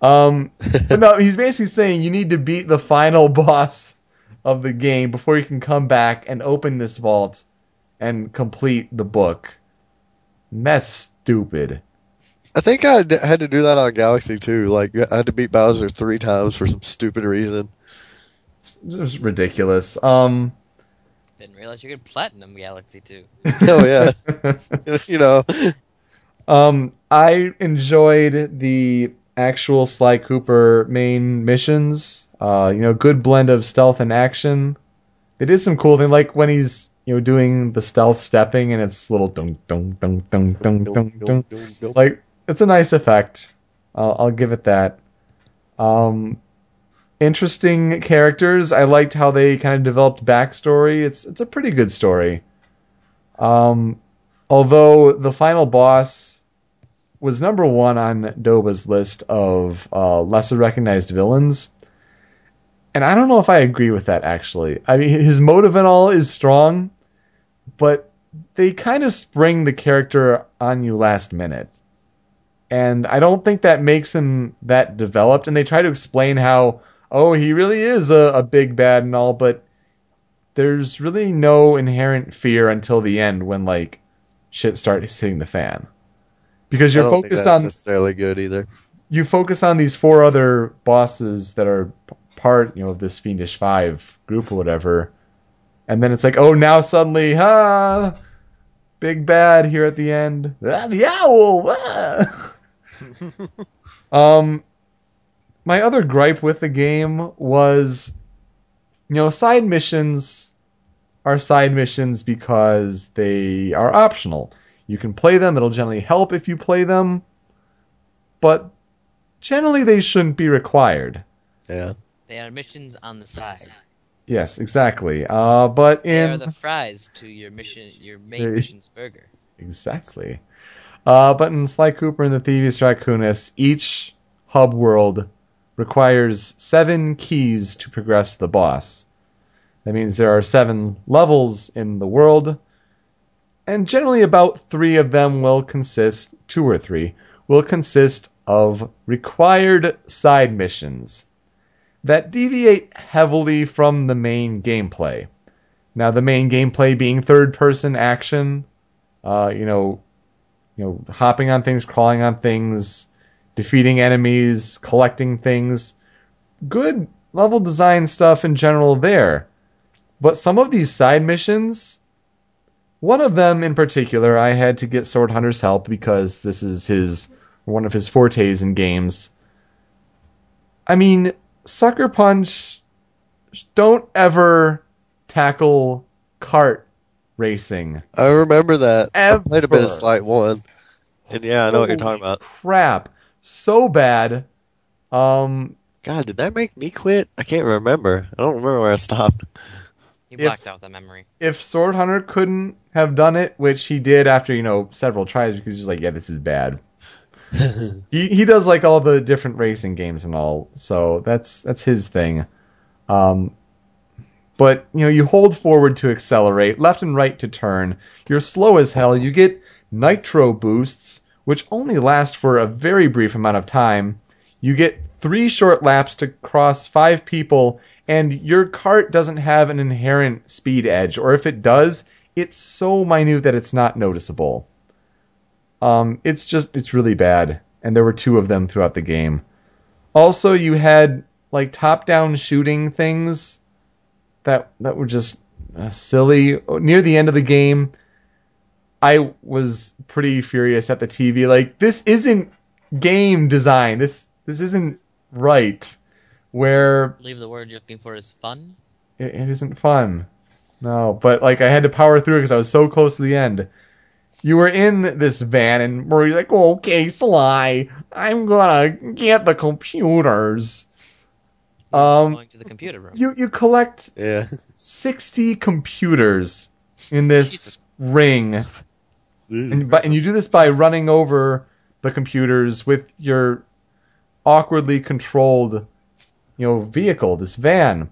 Um, no, he's basically saying you need to beat the final boss of the game before you can come back and open this vault and complete the book. And that's stupid. I think I d- had to do that on Galaxy too. Like I had to beat Bowser three times for some stupid reason. It's just ridiculous. Um, Didn't realize you could platinum Galaxy too. oh yeah, you know. Um, I enjoyed the actual Sly Cooper main missions. Uh, you know, good blend of stealth and action. They did some cool thing, like when he's you know doing the stealth stepping and it's little dunk dunk dunk dunk dunk dunk dunk. Like it's a nice effect. I'll, I'll give it that. Um, interesting characters. I liked how they kind of developed backstory. It's it's a pretty good story. Um, although the final boss was number one on Doba's list of uh, lesser recognized villains. And I don't know if I agree with that actually. I mean, his motive and all is strong, but they kind of spring the character on you last minute. And I don't think that makes him that developed. And they try to explain how, oh, he really is a, a big bad and all, but there's really no inherent fear until the end when, like, shit starts hitting the fan. Because you're focused that's on necessarily good either. you focus on these four other bosses that are part, you know, of this fiendish five group or whatever, and then it's like, oh, now suddenly, ah, big bad here at the end, ah, the owl. ah." um, my other gripe with the game was, you know, side missions are side missions because they are optional. You can play them; it'll generally help if you play them, but generally they shouldn't be required. Yeah. They are missions on the side. Yes, exactly. Uh, but in They in are the fries to your mission, your main Hey. mission's burger. exactly. Uh, but in Sly Cooper and the Thievius Raccoonus, each hub world requires seven keys to progress the boss. That means there are seven levels in the world, and generally about three of them will consist, two or three, will consist of required side missions that deviate heavily from the main gameplay. Now, the main gameplay being third-person action, uh, you know, you know, hopping on things, crawling on things, defeating enemies, collecting things. Good level design stuff in general there. But some of these side missions One of them in particular, I had to get Sword Hunter's help because this is his one of his fortes in games. I mean, Sucker Punch don't ever tackle kart racing. I remember that. Ever. I played a bit of Slight 1. And yeah, I know what you're talking about. Crap. So bad. Um God, did that make me quit? I can't remember. I don't remember where I stopped. You If- out the memory. if Sword Hunter couldn't have done it, which he did after, you know, several tries because he's like, yeah, this is bad. he he does like all the different racing games and all, so that's that's his thing. Um, but you know, you hold forward to accelerate, left and right to turn. You're slow as hell. You get nitro boosts, which only last for a very brief amount of time. You get three short laps to cross five people, and your cart doesn't have an inherent speed edge, or if it does, it's so minute that it's not noticeable. Um, it's just it's really bad, and there were two of them throughout the game. Also, you had like top-down shooting things that that were just uh, silly. Near the end of the game, I was pretty furious at the TV. Like this isn't game design. This this isn't right. Where I believe the word you're looking for is fun. it, it isn't fun. No, but like I had to power through it because I was so close to the end. You were in this van, and Murray's like, "Okay, Sly, I'm gonna get the computers." Um, going to the computer room. you you collect yeah. sixty computers in this Jesus. ring, and but and you do this by running over the computers with your awkwardly controlled, you know, vehicle, this van.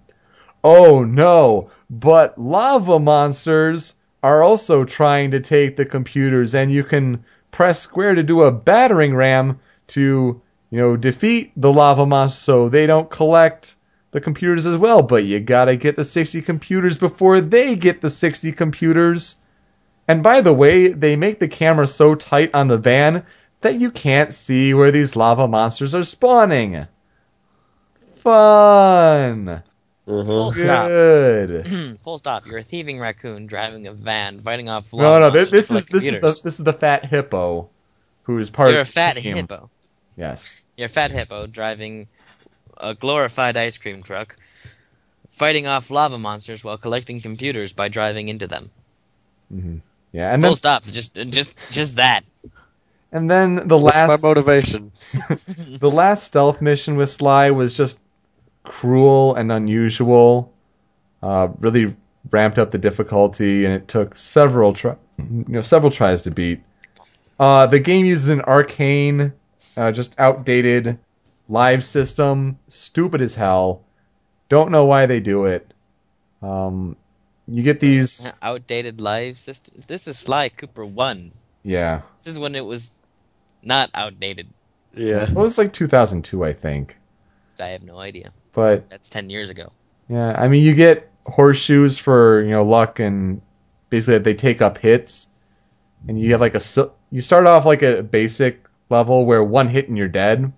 Oh no! But lava monsters are also trying to take the computers, and you can press square to do a battering ram to, you know, defeat the lava monsters so they don't collect the computers as well. But you gotta get the 60 computers before they get the 60 computers. And by the way, they make the camera so tight on the van that you can't see where these lava monsters are spawning. Fun. Uh-huh. Stop. Good. Full stop. You're a thieving raccoon driving a van, fighting off. No, lava no, this, this is collect this is the this is the fat hippo, who is part of the You're a of the fat team. hippo. Yes. You're fat hippo driving a glorified ice cream truck, fighting off lava monsters while collecting computers by driving into them. hmm Yeah, and Full then stop. Just, just, just that. and then the That's last my motivation. the last stealth mission with Sly was just cruel and unusual. Uh, really ramped up the difficulty, and it took several try, you know, several tries to beat. Uh, the game uses an arcane, uh, just outdated live system, stupid as hell. Don't know why they do it. Um, you get these, Outdated live system. This is Sly Cooper One. yeah. This is when it was not outdated. Yeah. It was like 2002, I think. I have no idea. But That's ten years ago. Yeah, I mean, you get horseshoes for you know luck and basically they take up hits, and you have like a you start off like a basic level where one hit and you're dead,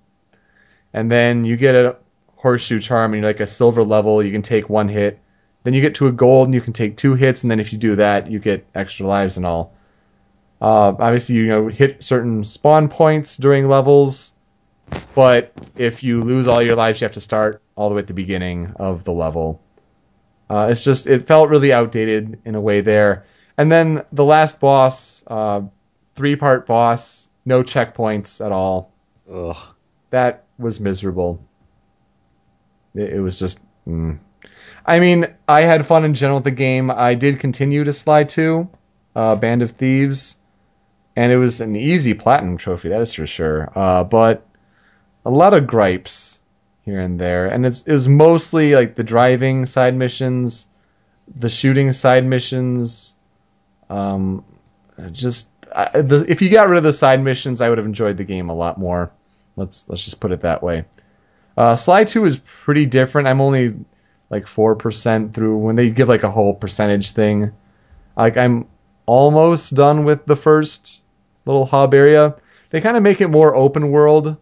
and then you get a horseshoe charm and you're like a silver level you can take one hit, then you get to a gold and you can take two hits, and then if you do that you get extra lives and all. Uh, obviously, you know hit certain spawn points during levels, but if you lose all your lives, you have to start all the way at the beginning of the level. Uh, it's just it felt really outdated in a way there. And then the last boss, uh, three part boss, no checkpoints at all. Ugh. That was miserable. It, it was just. Mm. I mean, I had fun in general with the game. I did continue to Sly Two uh, Band of Thieves, and it was an easy platinum trophy, that is for sure. Uh, but a lot of gripes here and there, and it's it was mostly like the driving side missions, the shooting side missions. Um, just The, if you got rid of the side missions, I would have enjoyed the game a lot more. Let's let's just put it that way. Uh, Sly Two is pretty different. I'm only like four percent through when they give like a whole percentage thing. Like I'm almost done with the first little hub area. They kind of make it more open world.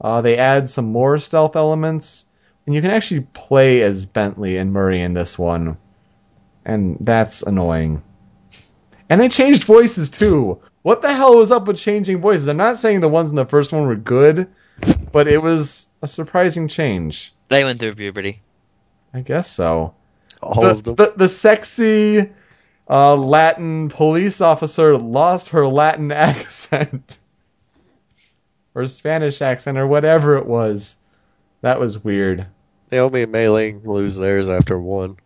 Uh, they add some more stealth elements, and you can actually play as Bentley and Murray in this one, and that's annoying. And they changed voices too. What the hell was up with changing voices? I'm not saying the ones in the first one were good, but it was a surprising change. They went through puberty. I guess so. All the, of them. The, the sexy uh, Latin police officer lost her Latin accent. or Spanish accent, or whatever it was. That was weird. Naomi and Mei Ling lose theirs after one.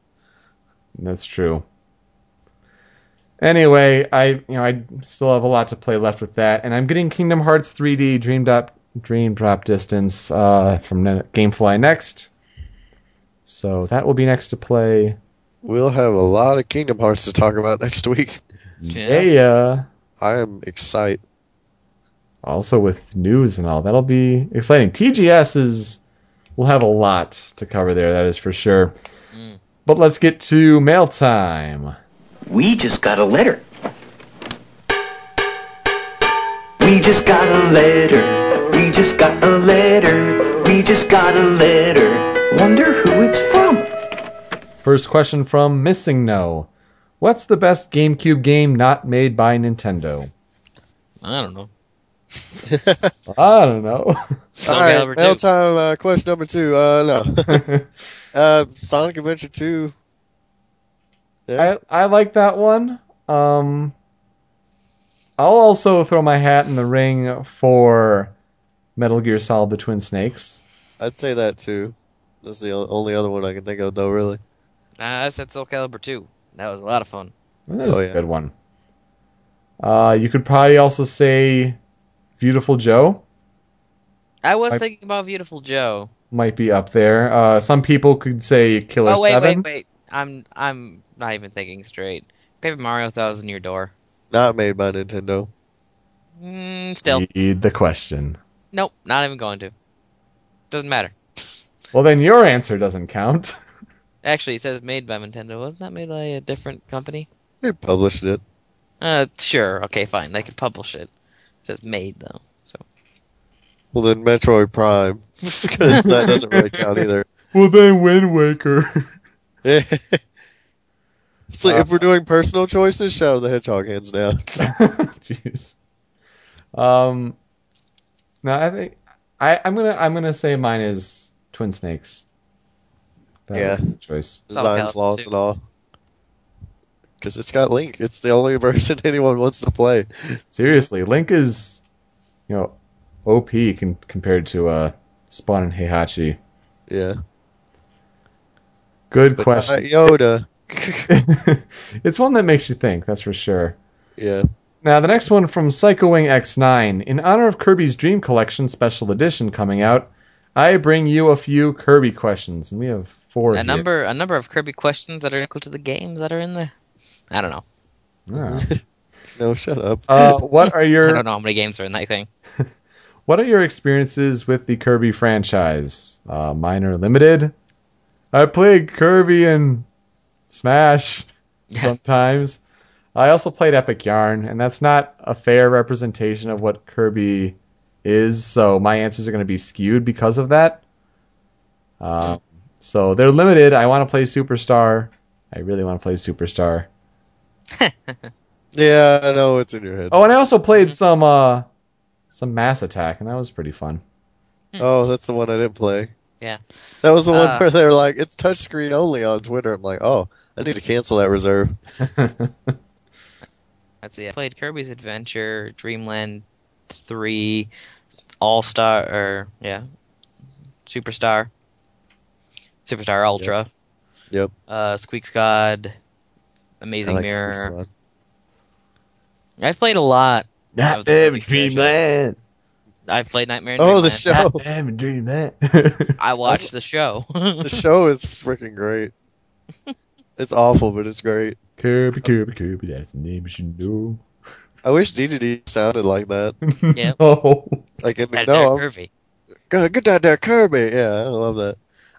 That's true. Anyway, I you know I still have a lot to play left with that, and I'm getting Kingdom Hearts 3D Dream Drop Dream Drop Distance uh, from GameFly next. So that will be next to play. We'll have a lot of Kingdom Hearts to talk about next week. Yeah. Yeah. I am excited. Also with news and all, that'll be exciting. TGS is we'll have a lot to cover there. That is for sure. Mm. But let's get to mail time. We just got a letter. We just got a letter. We just got a letter. We just got a letter. Wonder who it's from. First question from Missing No. What's the best GameCube game not made by Nintendo? I don't know. I don't know. Soul All right, mail time. Uh, question number two. Uh, no. uh, Sonic Adventure Two. Yeah. I I like that one. Um, I'll also throw my hat in the ring for Metal Gear Solid: The Twin Snakes. I'd say that too. That's the only other one I can think of, though. Really. Uh, I said Soul Calibur 2. That was a lot of fun. That is Oh, a yeah. good one. Uh, you could probably also say Beautiful Joe I was I- thinking about Beautiful Joe. might be up there. Uh, some people could say Killer oh wait, Seven. wait, wait. I'm I'm not even thinking straight. Paper Mario Thousand Year Door. Not made by Nintendo. Mm, still, Read the question. nope, not even going to. Doesn't matter. Well, then your answer doesn't count. Actually, it says made by Nintendo. Wasn't that made by a different company? They published it. Uh, sure. Okay, fine. They could publish it. It says made though. So Well, then Metroid Prime, because that doesn't really count either. well, then Wind Waker. So if we're doing personal choices, Shadow the Hedgehog hands down. Jeez. Um. No, I think I I'm gonna I'm gonna say mine is Twin Snakes. That Yeah. was a good choice. Soul Design flaws too. and all. Because it's got Link. It's the only version anyone wants to play. Seriously, Link is, you know, OP con- compared to uh Spawn and Heihachi. Yeah. Good But question. not Yoda. it's one that makes you think, that's for sure. Yeah. Now, the next one from Psycho Wing X9. In honor of Kirby's Dream Collection Special Edition coming out, I bring you a few Kirby questions, and we have four. a here. number a number of Kirby questions that are equal to the games that are in there. I don't know. Ah. No, shut up. Uh, what are your? I don't know how many games are in that thing. What are your experiences with the Kirby franchise? Uh, mine are limited. I played Kirby and Smash sometimes. I also played Epic Yarn, and that's not a fair representation of what Kirby is, so my answers are going to be skewed because of that. Uh, So they're limited. I want to play Superstar. I really want to play Superstar. Yeah, I know it's in your head. Oh, and I also played some uh, some Mass Attack, and that was pretty fun. Oh, that's the one I didn't play. Yeah. That was the one Uh, where they're like, it's touchscreen only on Twitter. I'm like, oh, I need to cancel that reserve. Let's see. I played Kirby's Adventure, Dreamland 3, All Star, or yeah, Superstar, Superstar Ultra. Yep. Uh, Squeak Squad, Amazing like Mirror. I've played a lot. Not Of the Dreamland. I've played Nightmare in Oh, the Dreamland. show. Damn Dreamland. I watched the show. The show is freaking great. It's awful, but it's great. Kirby, Kirby, Kirby, that's the name you should know. I wish DDD sounded like that. Yep. No. Like, in, That's no, Kirby. gonna get that there Kirby. Yeah, I love that.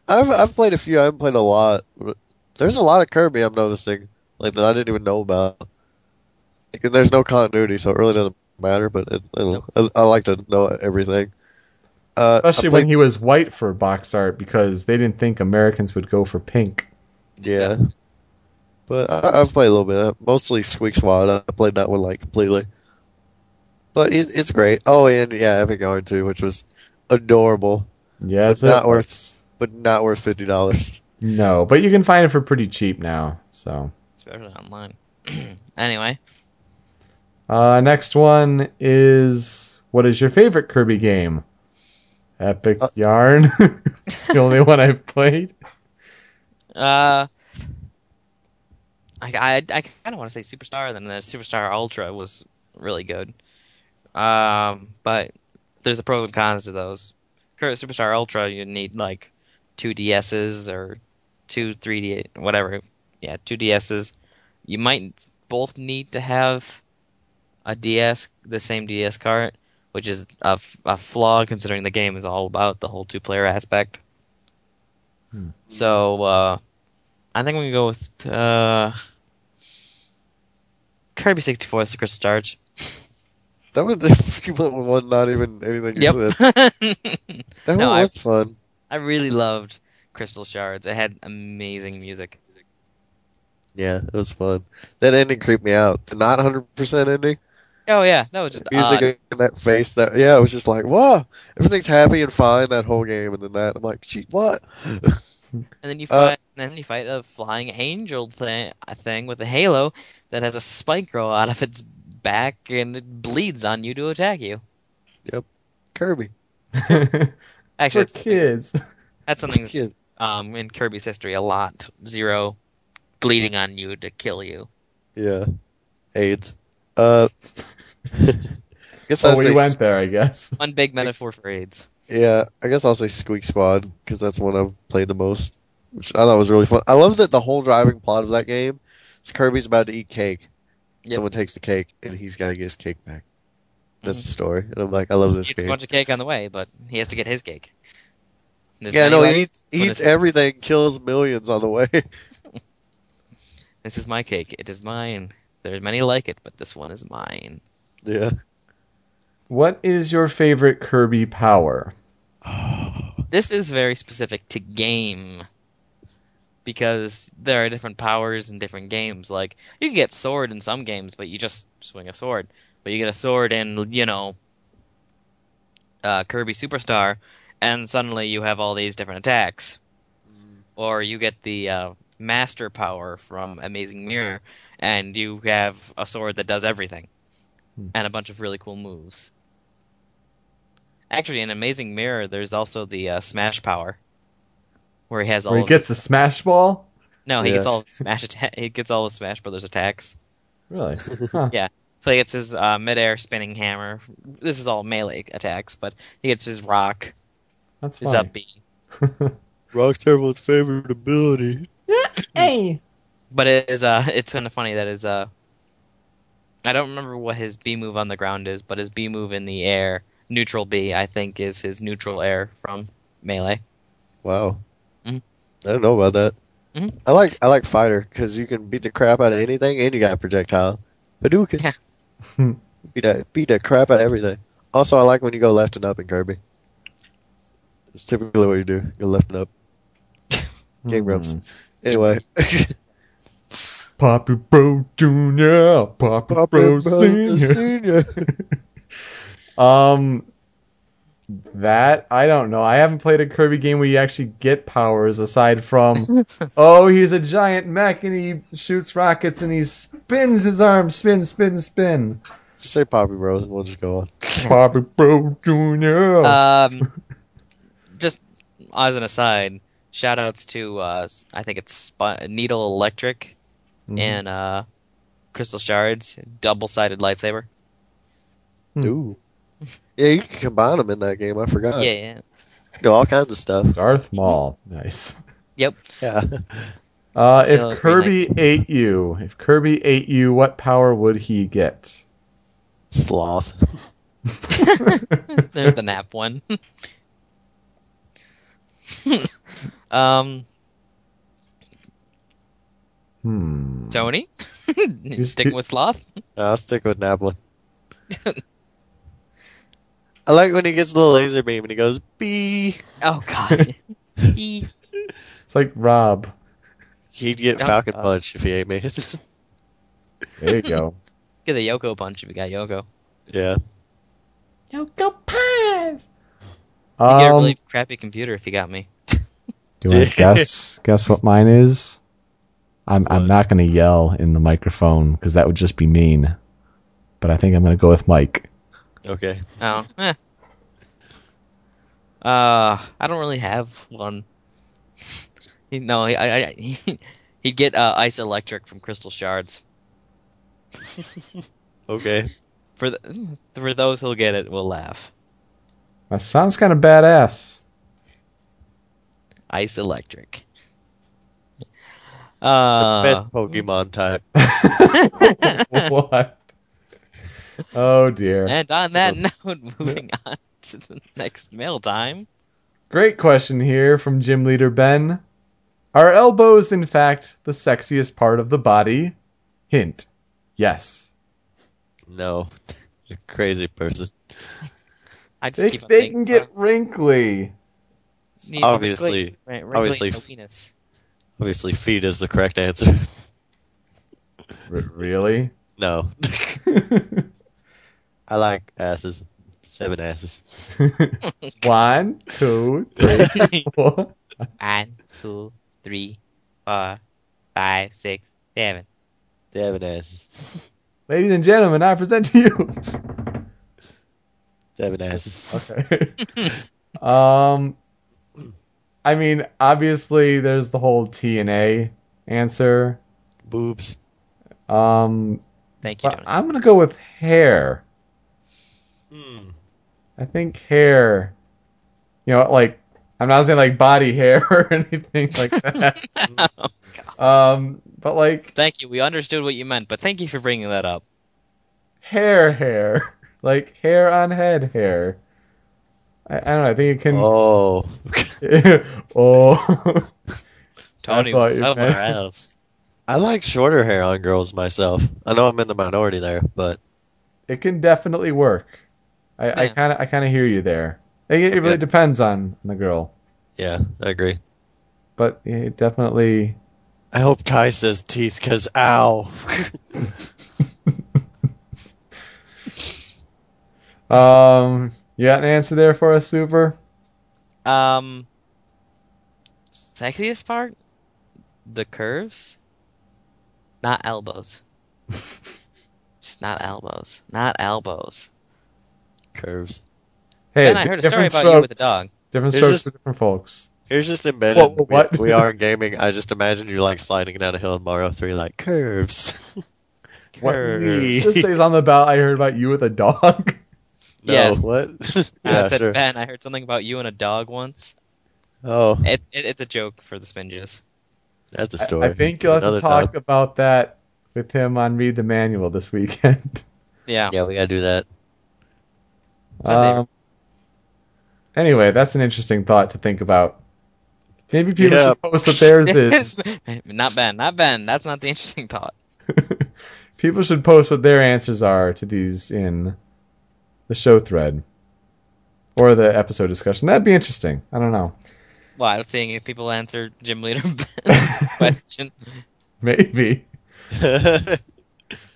I've I've played a few. I haven't played a lot. But there's a lot of Kirby I'm noticing, like that I didn't even know about. Like, and there's no continuity, so it really doesn't matter. But it, I, don't. I, I like to know everything. Uh, Especially played- when he was white for box art because they didn't think Americans would go for pink. Yeah. But I, I've played a little bit. Mostly Squeak Squad. I played that one like completely. But it, it's great. Oh, and yeah, Epic Yarn too, which was adorable, Yeah, it's not it- worth, but not worth fifty dollars. No, but you can find it for pretty cheap now. So, especially online. anyway, uh, next one is what is your favorite Kirby game? Epic Uh- Yarn, the only one I've played. uh, I I, I kind of want to say Superstar. Then the Superstar Ultra was really good. Um, but there's the pros and cons to those. Current Superstar Ultra, you need like two DSs or two 3D, whatever. Yeah, two DSs. You might both need to have a DS, the same DS cart, which is a, a flaw considering the game is all about the whole two-player aspect. Hmm. So, uh, I think we can go with uh, Kirby 64 Secret Stars. That was went with one, not even anything. You. Yep. That No, one I- was fun. I really loved Crystal Shards. It had amazing music. Yeah, it was fun. That ending creeped me out. The not hundred percent ending. Oh yeah, that was just music odd. and that face that yeah, it was just like, whoa, everything's happy and fine that whole game, and then that I'm like, gee, what? And then you Uh, fight, then you fight a flying angel thing, a thing with a halo that has a spike grow out of its back and it bleeds on you to attack you. Yep, Kirby. Actually, it's, kids. that's something that's, Yeah, um in Kirby's history a lot. Zero bleeding on you to kill you. yeah. AIDS. Uh, guess I'll Oh, we went there, I guess. One big metaphor for AIDS. Yeah. I guess I'll say Squeak Squad because that's one I've played the most, which I thought was really fun. I love that the whole driving plot of that game is Kirby's about to eat cake. Yep. Someone takes the cake and he's got to get his cake back. That's mm-hmm. the story, and I'm like, I love this He eats a bunch of cake on the way, but he has to get his cake. There's Yeah, no, he eats, he eats it's- everything, kills millions on the way. This is my cake. It is mine. There's many like it, but this one is mine. yeah. What is your favorite Kirby power? This is very specific to game because there are different powers in different games. Like you can get sword in some games, but you just swing a sword. But you get a sword in, you know, uh, Kirby Superstar, and suddenly you have all these different attacks. Or you get the uh, master power from Amazing Mirror, and you have a sword that does everything, Hmm. and a bunch of really cool moves. Actually, in Amazing Mirror, there's also the uh, Smash power, where he has all. Where he of gets the Smash Ball? no, he Yeah. gets all of Smash atta- He gets all of Smash Brothers attacks. Really? Huh. Yeah. So he gets his uh, midair spinning hammer. This is all melee attacks, but he gets his rock, That's his funny. up B. Rock's everyone's favorite ability. hey! But it is uh, it's kind of funny that his uh, I don't remember what his B move on the ground is, but his B move in the air, neutral B, I think is his neutral air from melee. Wow. Mhm. I don't know about that. Mhm. I like I like fighter because you can beat the crap out of anything and you got a projectile. Hadouken. Yeah. beat that beat the crap out of everything. Also, I like when you go left and up in Kirby. It's typically what you do. Go left and up. Game grumps. Hmm. Anyway, Poppy Bro Junior, Poppy, Papa Bro Bro Senior. Senior. Um, that I don't know. I haven't played a Kirby game where you actually get powers aside from, oh, he's a giant mech and he shoots rockets and he spins his arms, spin, spin, spin. Just say Poppy Bros and we'll just go on. Poppy Bro Junior. Um, just as an aside, shout outs to uh, I think it's Sp- Needle Electric Mhm. and uh, Crystal Shards, double sided lightsaber. Ooh. Yeah, you can combine them in that game. I forgot. Yeah, yeah. Do all kinds of stuff. Darth Maul, nice. Yep. Yeah. Uh, if Yeah, that'd be Kirby ate you, if Kirby ate you, what power would he get? Sloth. There's the nap one. um, Hmm. Tony, You sticking with sloth. I'll stick with Nablin. I like when he gets the little laser beam and he goes, bee. Oh God. E. It's like Rob. He'd get Oh, Falcon uh, Punch if he ate me. There you go. Get the Yoko punch if you got Yoko. yeah. Yoko Pies. You get a Um, really crappy computer if you got me. do you want to guess? guess what mine is? I'm I'm not going to yell in the microphone because that would just be mean. But I think I'm going to go with Mike. Okay. Oh, eh. Uh, I don't really have one. No, I, I, I he, he'd get uh, ice electric from Crystal Shards. Okay. For the, for those who'll get it, we'll laugh. That sounds kind of badass. Ice electric. The Uh, best Pokemon type. what? Oh dear. and on that note, moving on to the next mail time. Great question here from Gym Leader Ben. Are elbows, in fact, the sexiest part of the body? Hint. Yes. No. You crazy person. I just They, keep they can get uh, wrinkly. need- Obviously- wrinkly- wrinkly obviously- no penis. Obviously, feet is the correct answer. R- really? no. I like asses. Seven asses. One, two, three, four. One, two, three, four, five, six, seven. Seven asses. Ladies and gentlemen, I present to you. Seven asses. Okay. um, I mean, obviously, there's the whole T and A answer. Boobs. Um, Thank you. I'm gonna go with hair. Hmm. I think hair. You know, like I'm not saying like body hair or anything like that. um, but like Thank you. We understood what you meant, but thank you for bringing that up. hair, hair, like hair on head hair. I, I don't know. I think it can. Oh. oh. Tony was somewhere meant- else. I like shorter hair on girls myself. I know I'm in the minority there, but it can definitely work. I I kind of I kind of hear you there. It, it really Yeah. depends on the girl, yeah, I agree. but it definitely. I hope Kai says teeth, cause ow. Um, you got an answer there for us, Super? Um, sexiest part? The curves? Not elbows. Just not elbows. Not elbows. Curves. Hey, Ben, I heard a story different about you with a dog. Different It's strokes just- for different folks. Here's just embedded. Whoa, whoa, we- what? We, are in gaming. I just imagine you like sliding down a hill in Mario 3, like curves. What- Curves. Just says on the ballot. I heard about you with a dog. no, Yes. what? I yeah, said, sure. Ben, I heard something about you and a dog once. Oh, It's it, it's a joke for the Spinges. that's a story. I think you'll have to talk time. about that with him on Read the Manual this weekend. Yeah. Yeah, we gotta do that. Sunday. Um, anyway, that's an interesting thought to think about. Maybe people Yeah. should post what theirs is. not Ben. Not Ben. That's not the interesting thought. people should post what their answers are to these in the show thread or the episode discussion. That'd be interesting. I don't know. Well, I was seeing if people answer Gym Leader Ben's question. Maybe.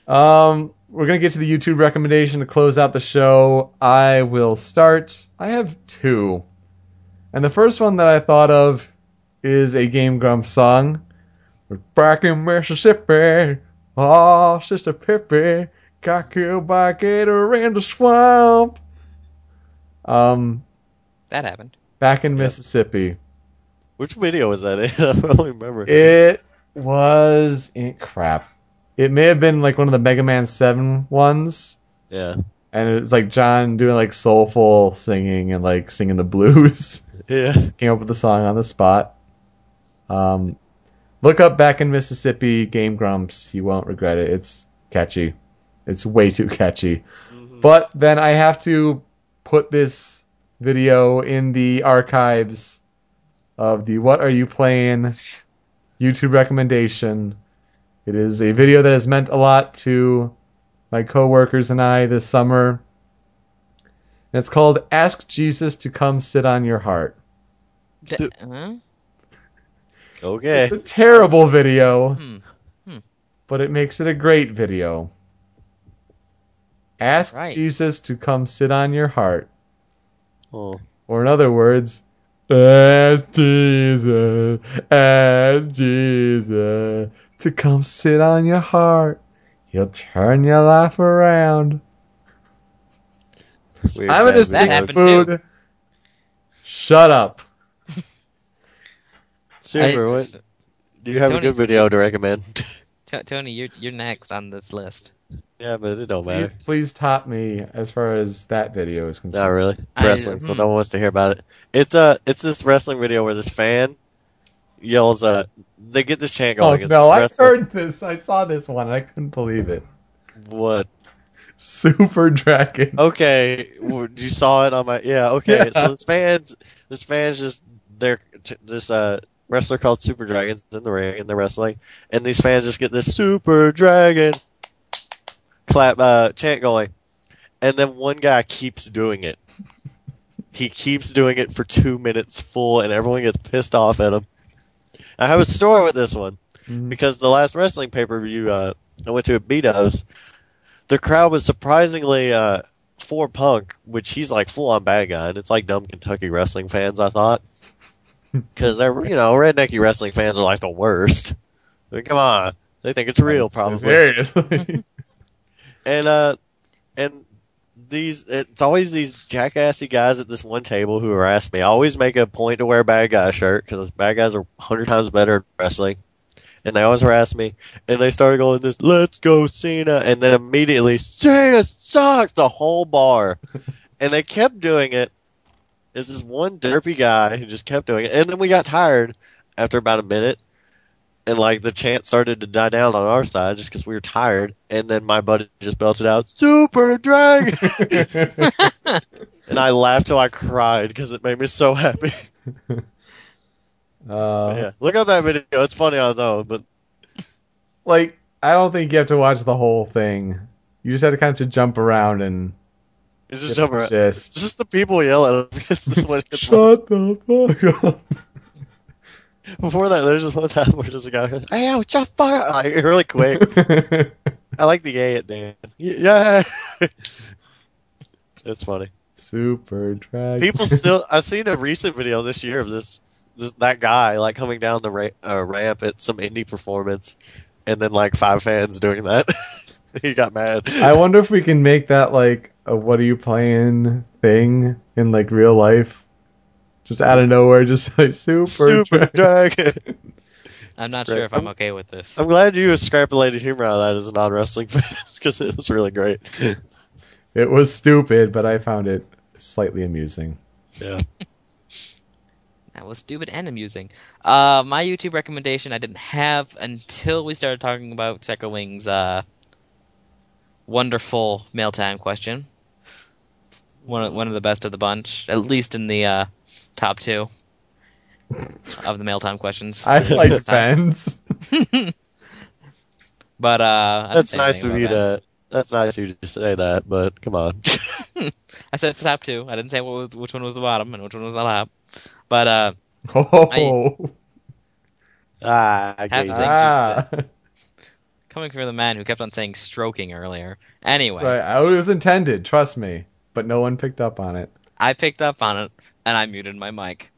Um, we're gonna get to the YouTube recommendation to close out the show. I will start. I have two, and the first one that I thought of is a Game Grumps song. We're back in Mississippi. Oh, Sister Pippi got killed by a gator in the swamp. Um, That happened. back in Yeah. Mississippi. Which video was that in? I don't remember. It was in, crap. It may have been like one of the Mega Man Seven ones. yeah. and it was like John doing like soulful singing and like singing the blues. Yeah. Came up with the song on the spot. Um, look up back in Mississippi Game Grumps. You won't regret it. It's catchy. It's way too catchy. But then I have to put this video in the archives of the What Are You Playing YouTube recommendation. It is a video that has meant a lot to my coworkers and I this summer. And it's called Ask Jesus to Come Sit on Your Heart. D- huh? Okay. It's a terrible video, Hmm. but it makes it a great video. Ask Right. Jesus to come sit on your heart. Oh. Or in other words, ask Jesus, ask Jesus to come sit on your heart. He'll turn your life around. Weird I'm in bad a sick That mood. Shut up. Super. I- What? Do you have Tony- a good video to recommend? T- Tony, you're you're next on this list. yeah, but it don't Please, matter. please top me as far as that video is concerned. Not really. It's I- wrestling, so hmm. no one wants to hear about it. It's a it's this wrestling video where this fan yells. Uh, they get this chant Oh going. it's no, I heard this. I saw this one. and I couldn't believe it. What? Super Dragon. Okay, you saw it on my. Yeah. Okay. Yeah. So this fans, this fans just they're this uh wrestler called Super Dragons in the ring in they're wrestling, and these fans just get this Super Dragon clap uh chant going, and then one guy keeps doing it. He keeps doing it for two minutes full, and everyone gets pissed off at him. I have a story with this one Mm. because the last wrestling pay per view uh, I went to at Betos, the crowd was surprisingly uh, for Punk, which he's like full on bad guy, and it's like dumb Kentucky wrestling fans. I thought because they're you know rednecky wrestling fans are like the worst. I mean, come on, they think it's real, probably. Seriously. And uh, and these it's always these jackassy guys at this one table who harass me. I always make a point to wear a bad guy shirt because bad guys are a hundred times better at wrestling. And they always harass me, and they started going this, "Let's go Cena," and then immediately Cena sucks the whole bar, and they kept doing it. It's this one derpy guy who just kept doing it, and then we got tired after about a minute, and like the chant started to die down on our side just because we were tired, and then my buddy just belted out "Super Dragon," and I laughed till I cried because it made me so happy. uh, yeah, look at that video; it's funny on its own, but Like, I don't think you have to watch the whole thing. You just have to kind of to jump around and it's just jump around. It's just the people yelling. at him. It's just what it's Shut the fuck up. Before that, there's just one time where just a guy goes, "Hey, yo, shut fuck! Like really quick. I like the yay at Dan. Yeah, it's funny. Super Dragon. People still. I've seen a recent video this year of this, this that guy like coming down the ra- uh, ramp at some indie performance, and then like five fans doing that. he got mad. I wonder if we can make that like a what are you playing thing in like real life. Just out of nowhere, just like super, Super Dragon. Dragon. I'm not great. sure if I'm okay with this. I'm glad you extrapolated humor out of that as a non wrestling fan because it was really great. It was stupid, but I found it slightly amusing. Yeah. That was stupid and amusing. Uh, my YouTube recommendation I didn't have until we started talking about Secco Wing's uh, wonderful mail time question. One of, one of the best of the bunch, at least in the uh, top two of the mail time questions. I like. Ben's. But uh, That's nice of you about to. That's nice of you to say that, but come on. I said it's top two. I didn't say what was, which one was the bottom and which one was the top. But uh, Oh, ah, I Have gave things you. you ah. coming from the man who kept on saying stroking earlier. Anyway, That's right. It was intended. Trust me, but no one picked up on it. I picked up on it and I muted my mic.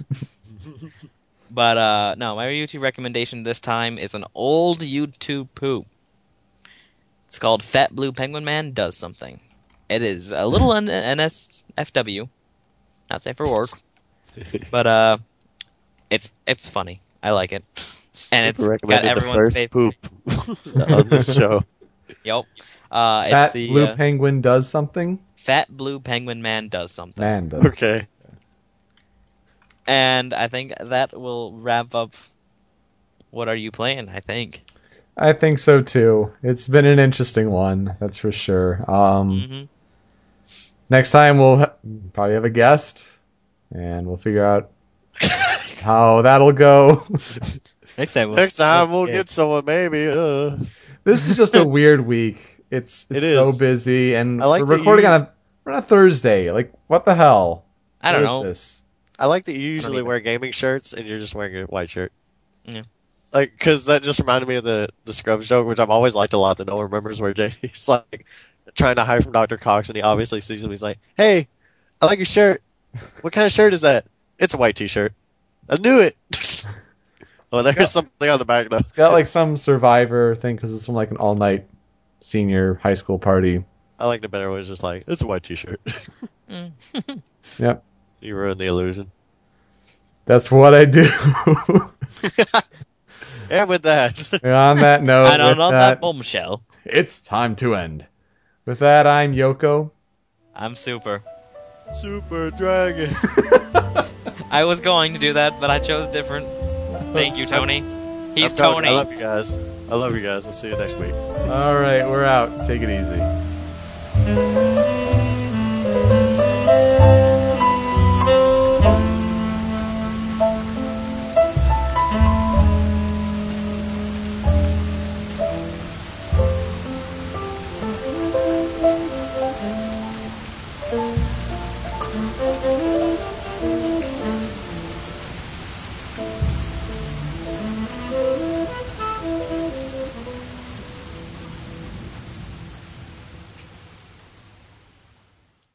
but uh no, my YouTube recommendation this time is an old YouTube poop. It's called Fat Blue Penguin Man Does Something. It is a little N- NSFW, not safe for work, but uh, it's it's funny. I like it, and it's got recommended the everyone's first favorite. poop on this show. Yep. Uh, it's Fat the blue uh, penguin does something. Fat Blue Penguin Man Does Something. Man does. Okay. And I think that will wrap up. What are you playing? I think. I think so too. It's been an interesting one, that's for sure. Um, hmm next time we'll ha- probably have a guest, and we'll figure out how that'll go. Next time. We'll, Next time we'll yes. get someone maybe. Uh. This is just a weird week. It's It it's is. so busy, and I like we're recording you- on a we're on a Thursday. Like, what the hell? I don't What is know. This? I like that you usually wear gaming shirts and you're just wearing a white shirt. Yeah. Like, because that just reminded me of the the Scrubs joke, which I've always liked a lot. That no one remembers where JD's like trying to hide from Dr. Cox, and he obviously sees him. He's like, "Hey, I like your shirt. What kind of shirt is that? It's a white T-shirt. I knew it." oh, there's Yeah. something on the back though. It's got like some survivor thing because it's from like an all night senior high school party. I like the better one. It's just like it's a white T-shirt. Mm. Yep. you ruined the illusion. That's what I do. and with that, And on that note, and on, on that, that bombshell, it's time to end. With that, I'm Yoko. I'm super. Super Dragon. I was going to do that, but I chose different. Thank you, Tony. He's I'm Tony. I love you guys. I love you guys. I'll see you next week. All right, we're out. Take it easy.